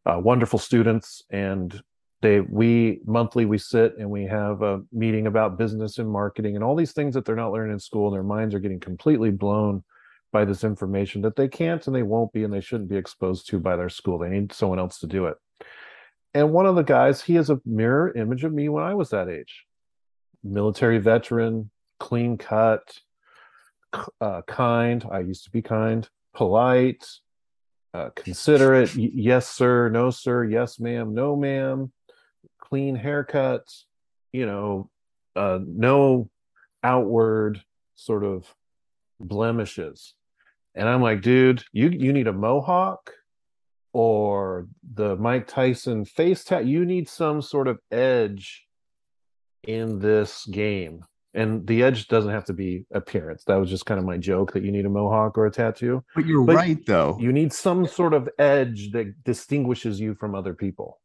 S2: uh, wonderful students and they we monthly we sit and we have a meeting about business and marketing and all these things that they're not learning in school and their minds are getting completely blown by this information that they can't and they won't be and they shouldn't be exposed to by their school. They need someone else to do it. And one of the guys, he is a mirror image of me when I was that age. military veteran, clean cut, uh, kind. I used to be kind, polite, uh, considerate. Yes, sir. No, sir. Yes, ma'am. No, ma'am. Clean haircut. You know, uh, no outward sort of blemishes. And I'm like, dude, you you need a mohawk or the Mike Tyson face tat. You need some sort of edge in this game. And the edge doesn't have to be appearance. That was just kind of my joke that you need a mohawk or a tattoo.
S3: But you're
S2: But
S3: right, though,
S2: You need some sort of edge that distinguishes you from other people.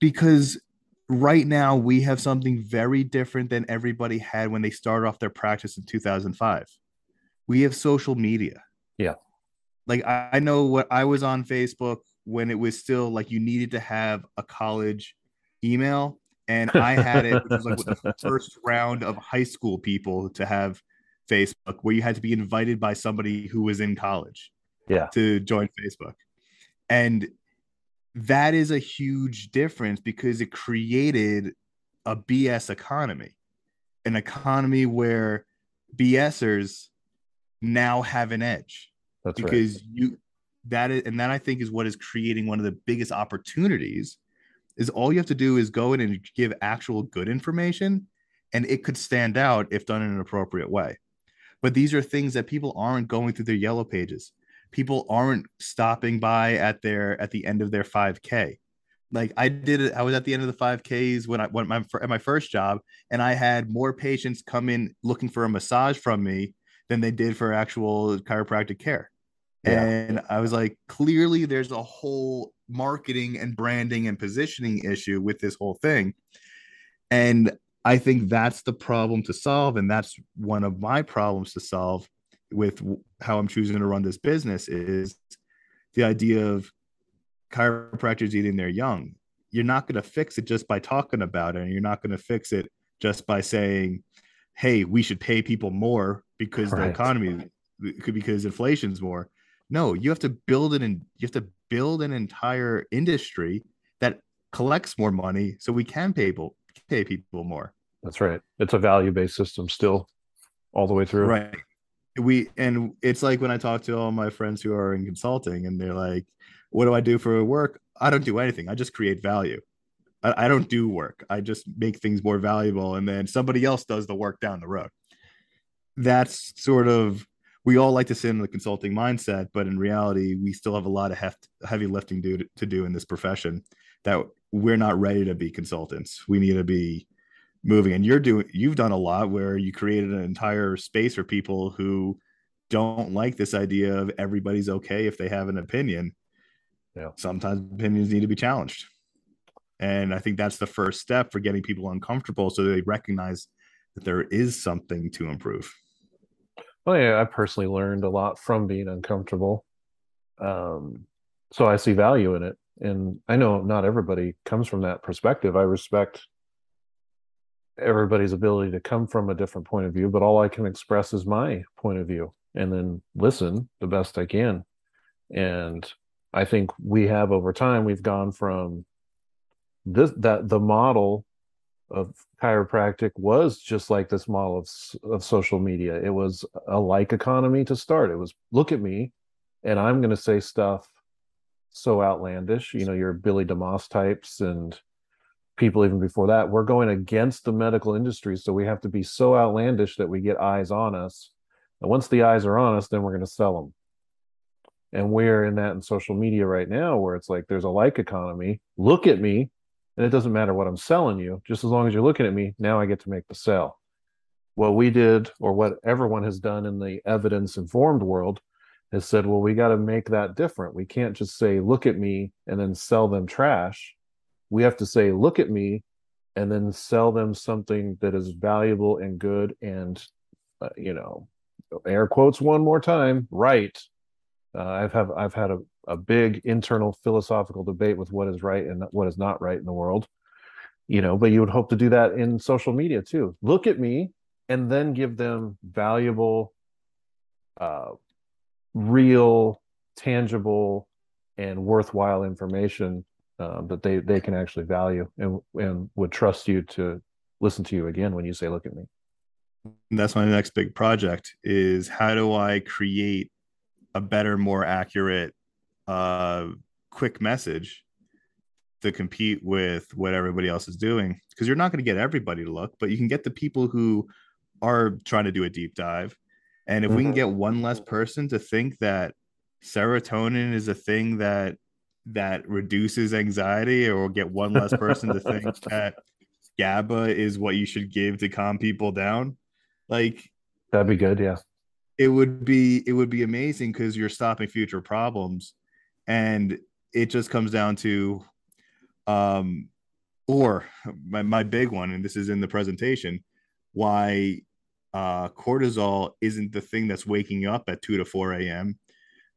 S3: because right now we have something very different than everybody had when they started off their practice in 2005. We have social media.
S2: Yeah.
S3: Like I, I know what I was on Facebook when it was still like you needed to have a college email, and I had it, which was like the first round of high school people to have Facebook, where you had to be invited by somebody who was in college
S2: Yeah.
S3: to join Facebook. And that is a huge difference because it created a BS economy, an economy where BSers now have an edge
S2: That's right.
S3: because you that is and that I think is what is creating one of the biggest opportunities is all you have to do is go in and give actual good information and it could stand out if done in an appropriate way. But these are things that people aren't going through their yellow pages. People aren't stopping by at their at the end of their 5k. Like I did it I was at the end of the 5ks when I went my at my first job and I had more patients come in looking for a massage from me than they did for actual chiropractic care.
S2: Yeah.
S3: And I was like, clearly there's a whole marketing and branding and positioning issue with this whole thing. And I think that's the problem to solve. And that's one of my problems to solve with how I'm choosing to run this business is the idea of chiropractors eating their young. You're not going to fix it just by talking about it. And you're not going to fix it just by saying, hey, we should pay people more because the
S2: Right.
S3: economy because inflation's more. No, you have to build and you have to build an entire industry that collects more money so we can pay people pay people more.
S2: That's right. It's a value based system still, all the way through.
S3: Right. We and it's like when I talk to all my friends who are in consulting and they're like, What do I do for work? I don't do anything. I just create value. I, I don't do work. I just make things more valuable and then somebody else does the work down the road. That's sort of we all like to sit in the consulting mindset, but in reality, we still have a lot of heft, heavy lifting do, to do in this profession that we're not ready to be consultants. We need to be moving. And you're doing, you've done a lot where you created an entire space for people who don't like this idea of everybody's okay if they have an opinion.
S2: Yeah.
S3: Sometimes opinions need to be challenged. And I think that's the first step for getting people uncomfortable so they recognize that there is something to improve.
S2: Well, yeah, I personally learned a lot from being uncomfortable. Um, so I see value in it. And I know not everybody comes from that perspective. I respect everybody's ability to come from a different point of view, but all I can express is my point of view and then listen the best I can. And I think we have over time, we've gone from this, that the model of chiropractic was just like this model of, of social media. It was a like economy to start. It was look at me, and I'm going to say stuff so outlandish. You know, your Billy DeMoss types and people even before that. We're going against the medical industry, so we have to be so outlandish that we get eyes on us. And once the eyes are on us, then we're going to sell them. And we're in that in social media right now, where it's like there's a like economy. Look at me, and it doesn't matter what I'm selling you, just as long as you're looking at me, now I get to make the sell. What we did, or what everyone has done in the evidence informed world, has said, well, we got to make that different. We can't just say, look at me, and then sell them trash. We have to say, look at me, and then sell them something that is valuable and good and, uh, you know, air quotes one more time, right. Uh, I've have I've had a, a big internal philosophical debate with what is right and what is not right in the world. You know, but you would hope to do that in social media too. Look at me and then give them valuable, uh, real, tangible, and worthwhile information um, that they they can actually value and and would trust you to listen to you again when you say look at me
S3: and that's my next big project is how do i create a better more accurate uh quick message to compete with what everybody else is doing because you're not going to get everybody to look but you can get the people who are trying to do a deep dive and if mm-hmm. we can mm-hmm. get one less person to think that serotonin is a thing that that reduces anxiety or get one less person to think that GABA is what you should give to calm people down. Like
S2: that'd be good, yeah.
S3: It would be it would be amazing because you're stopping future problems. And it just comes down to um or my, my big one, and this is in the presentation, why uh cortisol isn't the thing that's waking up at 2 to 4 a.m.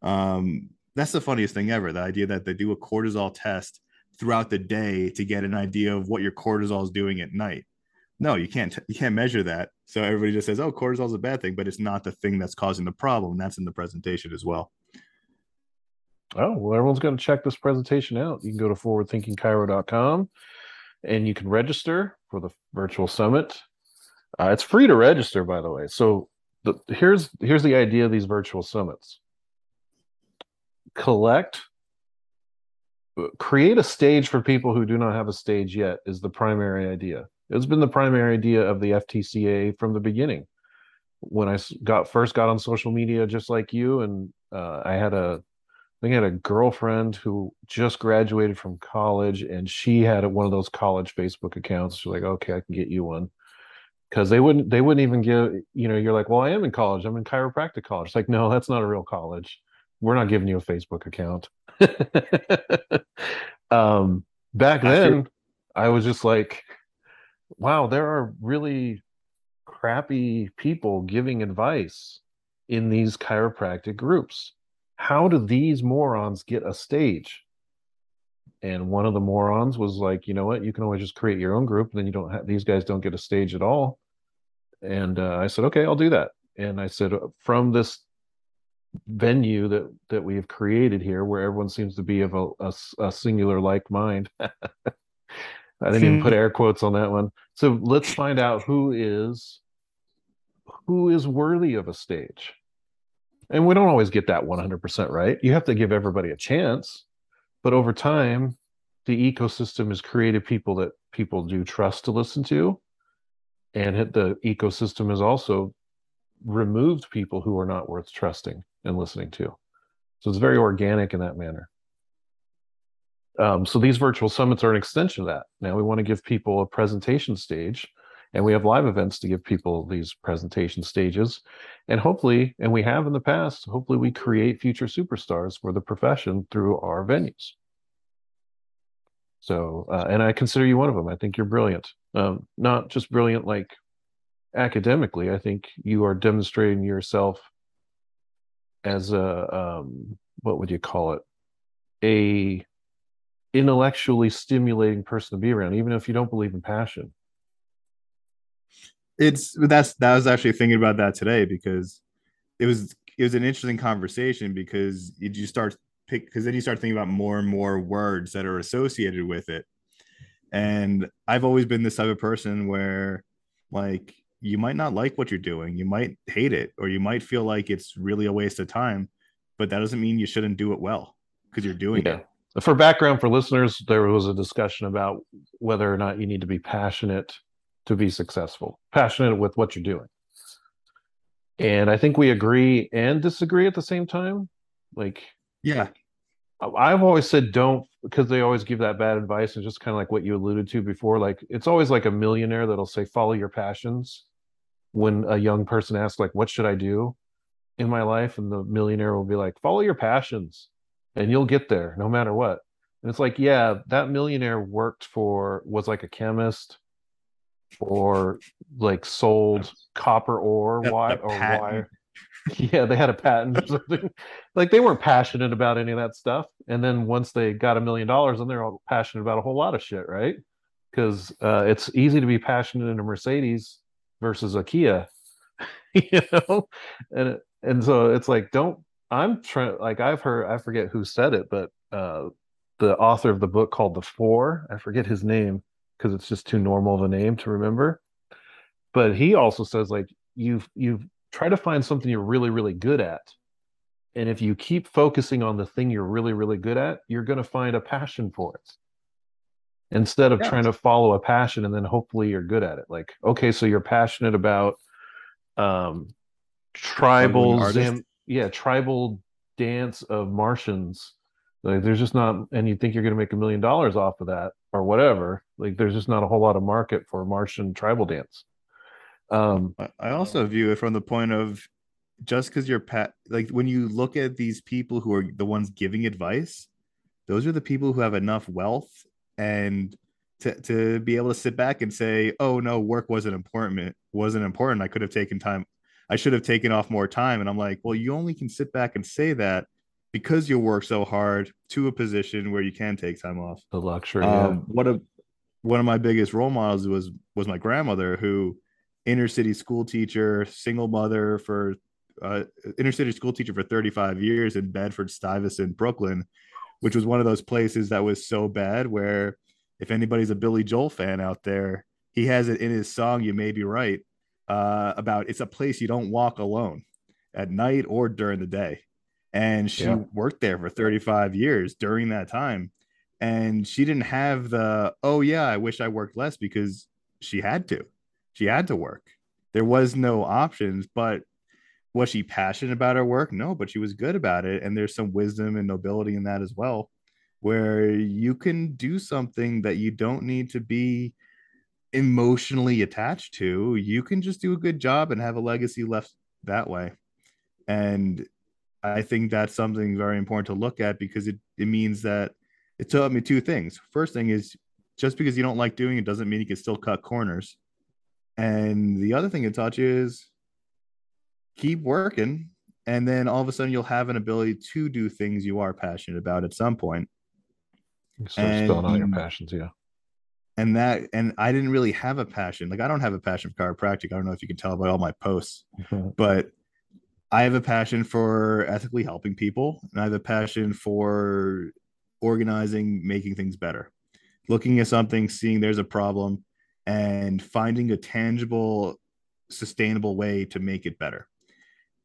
S3: Um that's the funniest thing ever. The idea that they do a cortisol test throughout the day to get an idea of what your cortisol is doing at night. No, you can't you can't measure that. So everybody just says, "Oh, cortisol is a bad thing," but it's not the thing that's causing the problem. That's in the presentation as well.
S2: Oh, well, everyone's going to check this presentation out. You can go to forwardthinkingchiro.com and you can register for the virtual summit. Uh, it's free to register, by the way. So the, here's here's the idea of these virtual summits collect create a stage for people who do not have a stage yet is the primary idea it's been the primary idea of the ftca from the beginning when i got first got on social media just like you and uh, i had a I think I had a girlfriend who just graduated from college, and she had one of those college Facebook accounts. She's like, "Okay, I can get you one," because they wouldn't they wouldn't even give you know you're like, "Well, I am in college. I'm in chiropractic college." It's like, no, that's not a real college we're not giving you a Facebook account. um, back then, I was just like, wow, there are really crappy people giving advice in these chiropractic groups. How do these morons get a stage? And one of the morons was like, you know what, you can always just create your own group, and then you don't have these guys don't get a stage at all. And uh, I said, okay, I'll do that. And I said, from this venue that that we have created here where everyone seems to be of a, a, a singular like mind i didn't even put air quotes on that one so let's find out who is who is worthy of a stage and we don't always get that 100% right you have to give everybody a chance but over time the ecosystem has created people that people do trust to listen to and the ecosystem has also removed people who are not worth trusting and listening to. So it's very organic in that manner. Um, so these virtual summits are an extension of that. Now we want to give people a presentation stage, and we have live events to give people these presentation stages. And hopefully, and we have in the past, hopefully we create future superstars for the profession through our venues. So, uh, and I consider you one of them. I think you're brilliant. Um, not just brilliant like academically. I think you are demonstrating yourself as a um, what would you call it a intellectually stimulating person to be around even if you don't believe in passion
S3: it's that's that was actually thinking about that today because it was it was an interesting conversation because you start pick because then you start thinking about more and more words that are associated with it and i've always been this type of person where like you might not like what you're doing. You might hate it, or you might feel like it's really a waste of time, but that doesn't mean you shouldn't do it well because you're doing yeah. it.
S2: For background for listeners, there was a discussion about whether or not you need to be passionate to be successful, passionate with what you're doing. And I think we agree and disagree at the same time. Like,
S3: yeah,
S2: I've always said don't because they always give that bad advice and just kind of like what you alluded to before. Like, it's always like a millionaire that'll say, follow your passions when a young person asks like what should i do in my life and the millionaire will be like follow your passions and you'll get there no matter what and it's like yeah that millionaire worked for was like a chemist or like sold copper ore why or why? yeah they had a patent or something. Like they weren't passionate about any of that stuff. And then once they got a million dollars then they're all passionate about a whole lot of shit right? Because uh, it's easy to be passionate in a mercedes versus a Kia, you know, and and so it's like don't I'm trying like I've heard I forget who said it, but uh, the author of the book called The Four, I forget his name, because it's just too normal of a name to remember. But he also says like you've you've try to find something you're really really good at. And if you keep focusing on the thing you're really really good at, you're going to find a passion for it. Instead of
S3: Yeah.
S2: trying to follow a passion and then hopefully you're good at it. Like okay, so you're passionate about um tribal yeah, tribal dance of Martians. Like there's just not and you think you're gonna make a million dollars off of that or whatever. Like there's just not a whole lot of market for Martian tribal dance. Um
S3: I- I also view it from the point of just because you're pat like when you look at these people who are the ones giving advice, those are the people who have enough wealth and to, to be able to sit back and say, oh no, work wasn't important, wasn't important. I could have taken time, I should have taken off more time. And I'm like, well, you only can sit back and say that because you work so hard to a position where you can take time off
S2: the luxury. yeah.
S3: um, what a one of my biggest role models was was my grandmother who inner city school teacher single mother for uh, inner city school teacher for 35 years in bedford stuyvesant brooklyn which was one of those places that was so bad where if anybody's a billy joel fan out there he has it in his song you may be right uh, about it's a place you don't walk alone at night or during the day and she
S2: Yeah.
S3: worked there for 35 years during that time. And she didn't have the oh yeah i wish i worked less because she had to. She had to work. There was no options but was she passionate about her work? No but she was good about it. And there's some wisdom and nobility in that as well where you can do something that you don't need to be emotionally attached to. You can just do a good job and have a legacy left that way. And i think that's something very important to look at because it, it means that it taught me two things. First thing is just because you don't like doing it doesn't mean you can still cut corners. And the other thing it taught you is keep working. And then all of a sudden you'll have an ability to do things you are passionate about at some point.
S2: You start spelling out your passions, yeah.
S3: And that, and I didn't really have a passion. Like I don't have a passion for chiropractic. I don't know if you can tell by all my posts, but I have a passion for ethically helping people, and I have a passion for organizing, making things better, looking at something, seeing there's a problem, and finding a tangible, sustainable way to make it better.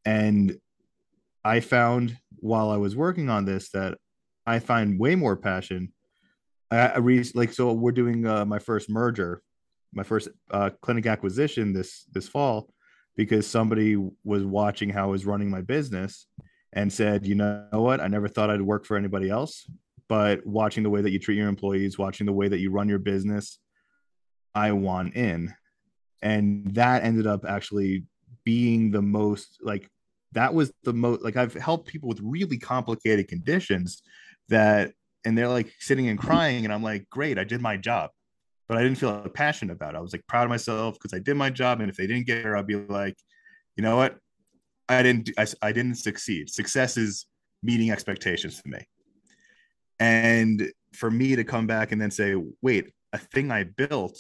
S3: And I found while I was working on this that I find way more passion. I, re- like so we're doing uh, my first merger, my first uh, clinic acquisition this this fall because somebody was watching how I was running my business and said, you know what, I never thought I'd work for anybody else, but watching the way that you treat your employees, watching the way that you run your business, I want in. And that ended up actually being the most like that was the most like I've helped people with really complicated conditions that and they're like sitting and crying and I'm like, great, I did my job but I didn't feel passionate about it. I was like proud of myself because I did my job. And if they didn't get there, I'd be like, you know what? I didn't, I, I didn't succeed. Success is meeting expectations for me. And for me to come back and then say, wait, a thing I built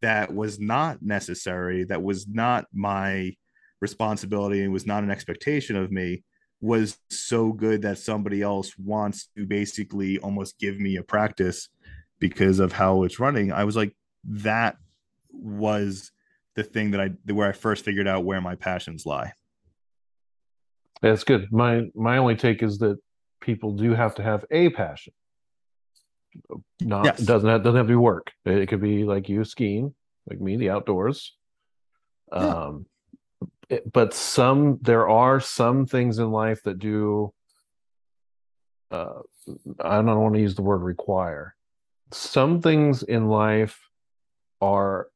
S3: that was not necessary, that was not my responsibility and was not an expectation of me was so good that somebody else wants to basically almost give me a practice because of how it's running i was like that was the thing that i where i first figured out where my passions lie
S2: That's good. My my only take is that people do have to have a passion. Not
S3: Yes.
S2: doesn't have, doesn't have to be work. It could be like you skiing, like me, the outdoors.
S3: Yeah.
S2: Um, it- but some there are some things in life that do. Uh, I don't want to use the word require. Some things in life are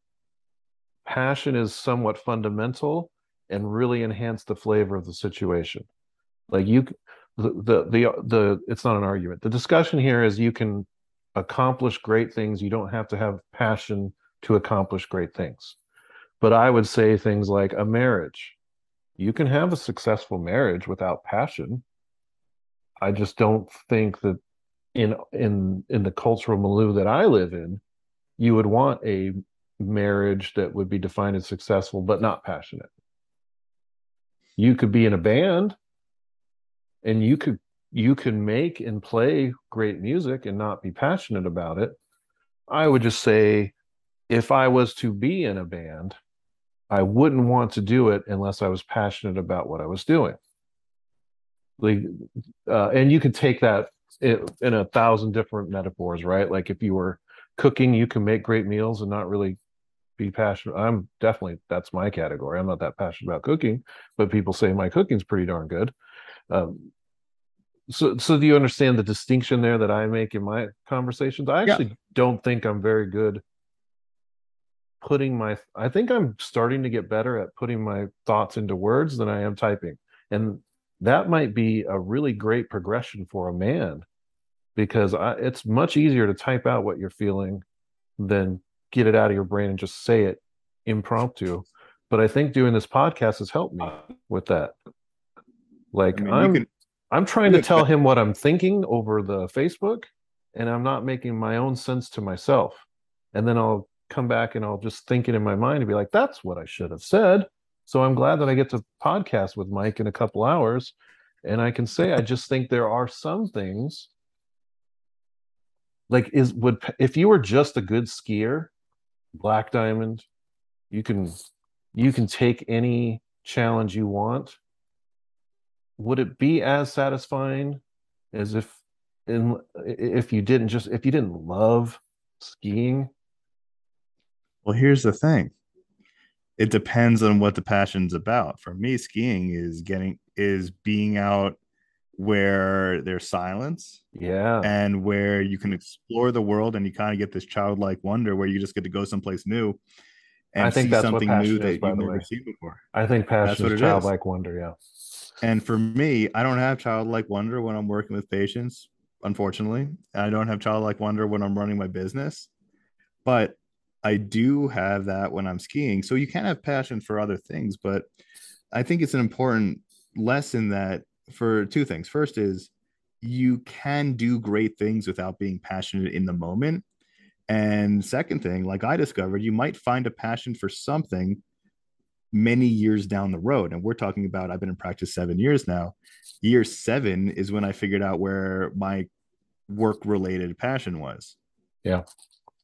S2: passion is somewhat fundamental and really enhance the flavor of the situation. Like you, the, the the the it's not an argument. The discussion here is you can accomplish great things. You don't have to have passion to accomplish great things. But I would say things like a marriage. You can have a successful marriage without passion. I just don't think that in in in the cultural milieu that I live in, you would want a marriage that would be defined as successful but not passionate. You could be in a band and you could you can make and play great music and not be passionate about it. I would just say if I was to be in a band, I wouldn't want to do it unless I was passionate about what I was doing. Like, uh, and you can take that in, in a thousand different metaphors, right? Like if you were cooking, you can make great meals and not really be passionate. I'm definitely that's my category. I'm not that passionate about cooking, but people say my cooking's pretty darn good. Um, so, so do you understand the distinction there that I make in my conversations? I actually yeah. don't think I'm very good putting my. I think I'm starting to get better at putting my thoughts into words than I am typing, and that might be a really great progression for a man because I, it's much easier to type out what you're feeling than get it out of your brain and just say it impromptu. But I think doing this podcast has helped me with that. Like I mean, I'm, can, I'm trying to tell him what I'm thinking over the Facebook, and I'm not making my own sense to myself. And then I'll come back and I'll just think it in my mind and be like, "That's what I should have said." So I'm glad that I get to podcast with Mike in a couple hours, and I can say I just think there are some things like is would if you were just a good skier black diamond you can you can take any challenge you want. Would it be as satisfying as if in if you didn't just if you didn't love skiing?
S3: Well here's the thing it depends on what the passion's about for me skiing is getting is being out where there's silence
S2: yeah
S3: and where you can explore the world and you kind of get this childlike wonder where you just get to go someplace new
S2: and I think see something new that you've never way. seen before. I think passion is childlike is. wonder, yeah.
S3: And for me, I don't have childlike wonder when I'm working with patients, unfortunately. I don't have childlike wonder when I'm running my business. But I do have that when I'm skiing. So you can have passion for other things, but I think it's an important lesson that for two things. First is you can do great things without being passionate in the moment. And second thing, like I discovered, you might find a passion for something many years down the road. And we're talking about, I've been in practice seven years now. Year seven is when I figured out where my work related passion was.
S2: Yeah.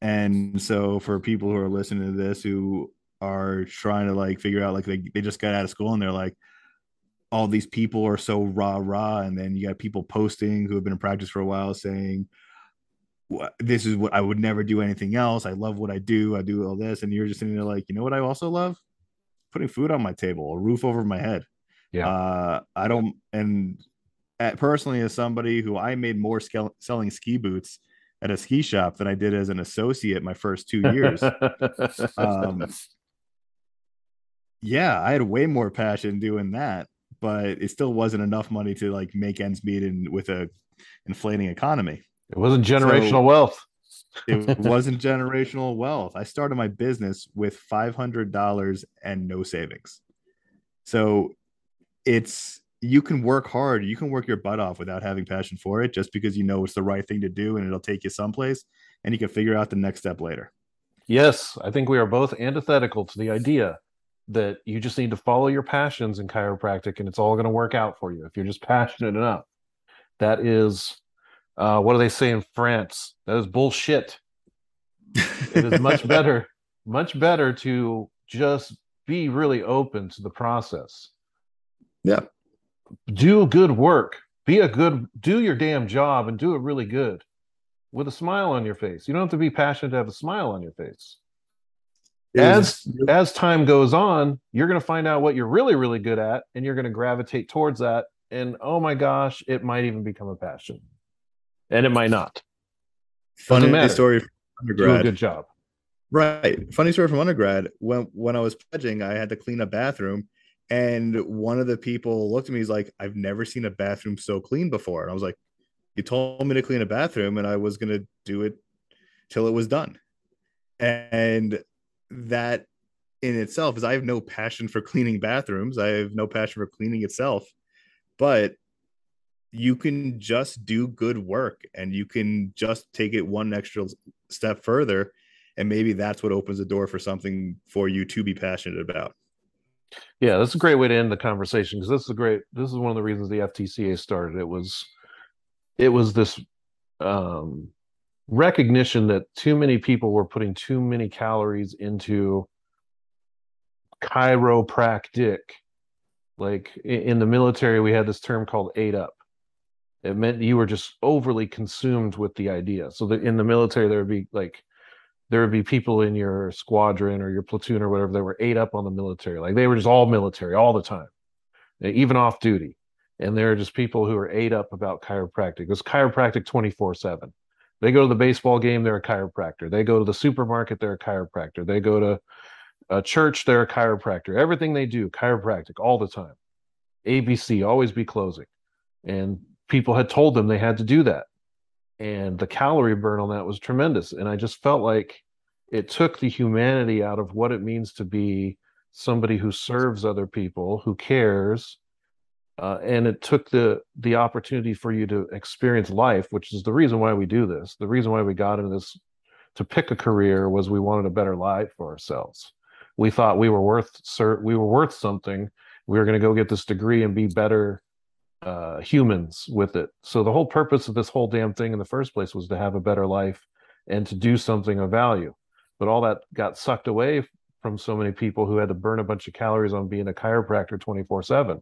S3: And so for people who are listening to this who are trying to like figure out, like they, they just got out of school and they're like, all these people are so rah rah, and then you got people posting who have been in practice for a while saying, "This is what I would never do anything else. I love what I do. I do all this," and you're just sitting there like, you know what? I also love putting food on my table, a roof over my head.
S2: Yeah,
S3: uh, I don't. And at, personally, as somebody who I made more selling ski boots at a ski shop than I did as an associate my first two years. um, yeah, I had way more passion doing that but it still wasn't enough money to like make ends meet in with a inflating economy.
S2: It wasn't generational so wealth.
S3: it wasn't generational wealth. I started my business with five hundred dollars and no savings. So it's you can work hard, you can work your butt off without having passion for it, just because you know it's the right thing to do and it'll take you someplace, and you can figure out the next step later.
S2: Yes, I think we are both antithetical to the idea that you just need to follow your passions in chiropractic and it's all going to work out for you if you're just passionate enough. That is, uh, what do they say in France? That is bullshit. it is much better, much better to just be really open to the process.
S3: Yeah.
S2: Do good work. Be a good, do your damn job and do it really good with a smile on your face. You don't have to be passionate to have a smile on your face. As as time goes on you're going to find out what you're really really good at and you're going to gravitate towards that. And oh my gosh it might even become a passion. And it might not.
S3: Funny story from
S2: undergrad. Do a good job.
S3: Right. Funny story from undergrad. When when i was pledging i had to clean a bathroom and one of the people looked at me he's like i've never seen a bathroom so clean before and i was like you told me to clean a bathroom and i was going to do it till it was done and that in itself is I have no passion for cleaning bathrooms. I have no passion for cleaning itself. But you can just do good work and you can just take it one extra step further. And maybe that's what opens the door for something for you to be passionate about.
S2: Yeah, that's a great way to end the conversation because this is a great this is one of the reasons the FTCA started. It was it was this um recognition that too many people were putting too many calories into chiropractic. Like in the military, we had this term called ate up. It meant you were just overly consumed with the idea. So that in the military, there would be like there would be people in your squadron or your platoon or whatever that were ate up on the military. Like they were just all military all the time, eh, even off duty. And there are just people who are ate up about chiropractic. It was chiropractic 24 7. They go to the baseball game, they're a chiropractor. They go to the supermarket, they're a chiropractor. They go to a church, they're a chiropractor. Everything they do, chiropractic all the time. ABC, always be closing. And people had told them they had to do that. And the calorie burn on that was tremendous. And I just felt like it took the humanity out of what it means to be somebody who serves other people, who cares, uh, and it took the the opportunity for you to experience life which is the reason why we do this. The reason why we got into this to pick a career was we wanted a better life for ourselves. We thought we were worth we were worth something. We were going to go get this degree and be better uh, humans with it. So the whole purpose of this whole damn thing in the first place was to have a better life and to do something of value. But all that got sucked away from so many people who had to burn a bunch of calories on being a chiropractor 24 7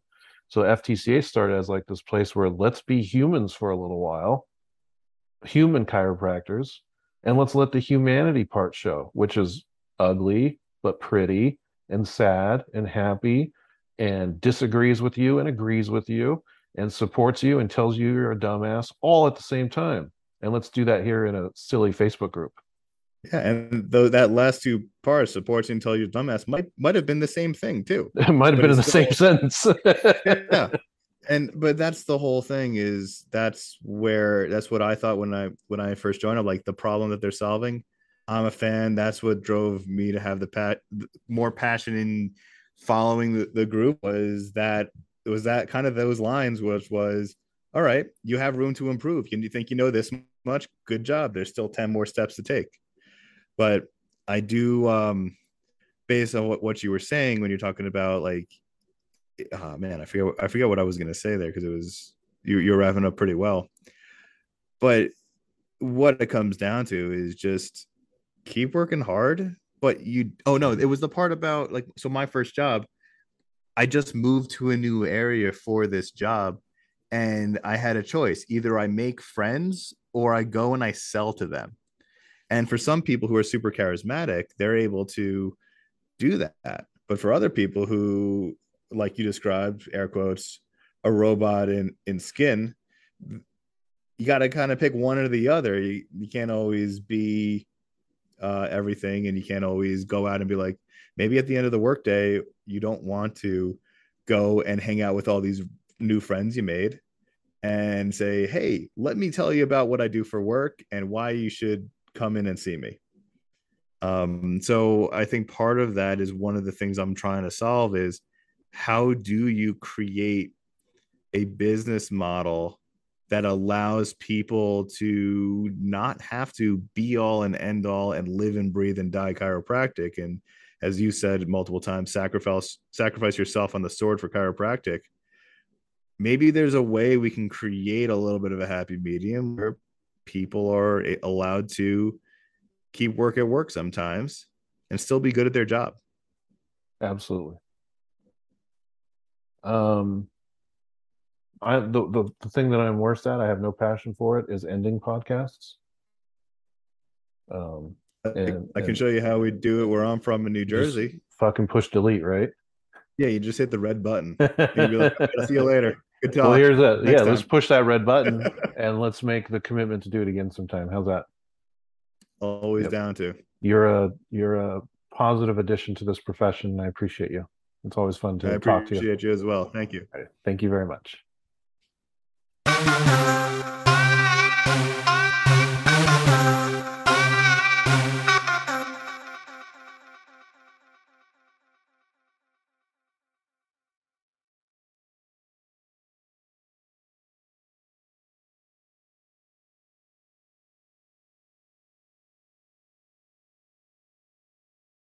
S2: so FTCA started as like this place where let's be humans for a little while, human chiropractors, and let's let the humanity part show, which is ugly but pretty and sad and happy and disagrees with you and agrees with you and supports you and tells you you're a dumbass all at the same time. And let's do that here in a silly Facebook group.
S3: Yeah, and though that last two parts, supports and tell you dumbass, might might have been the same thing too.
S2: It might have but been in the still, same sentence.
S3: yeah. And but that's the whole thing is that's where that's what I thought when I when I first joined. I'm like the problem that they're solving. I'm a fan. That's what drove me to have the pat more passion in following the, the group was that it was that kind of those lines, which was all right, you have room to improve. Can you think you know this much? Good job. There's still 10 more steps to take but I do um based on what, what you were saying when you're talking about like oh man, I forget I forget what I was gonna say there because it was you you're wrapping up pretty well. But what it comes down to is just keep working hard. But you oh no, it was the part about like so my first job, I just moved to a new area for this job and I had a choice. Either I make friends or I go and I sell to them. And for some people who are super charismatic, they're able to do that. But for other people who, like you described, air quotes, a robot in in skin, you got to kind of pick one or the other. You, you can't always be uh, everything, and you can't always go out and be like, maybe at the end of the workday, you don't want to go and hang out with all these new friends you made and say, hey, let me tell you about what I do for work and why you should come in and see me. Um, so I think part of that is one of the things I'm trying to solve is how do you create a business model that allows people to not have to be all and end all and live and breathe and die chiropractic and as you said multiple times sacrifice sacrifice yourself on the sword for chiropractic maybe there's a way we can create a little bit of a happy medium where people are allowed to keep work at work sometimes and still be good at their job.
S2: Absolutely. Um, I the, the, the thing that I'm worst at, I have no passion for it, is ending podcasts.
S3: Um, and, I can show you how we do it where I'm from in New Jersey.
S2: Fucking push delete, right?
S3: Yeah, you just hit the red button. like, see you later.
S2: Good talk. Well, here's that. Yeah, time. let's push that red button and let's make the commitment to do it again sometime. How's that?
S3: Always yep. down to.
S2: You're a you're a positive addition to this profession, I appreciate you. It's always fun to
S3: I
S2: talk to
S3: you. Appreciate you as well. Thank you.
S2: Thank you very much.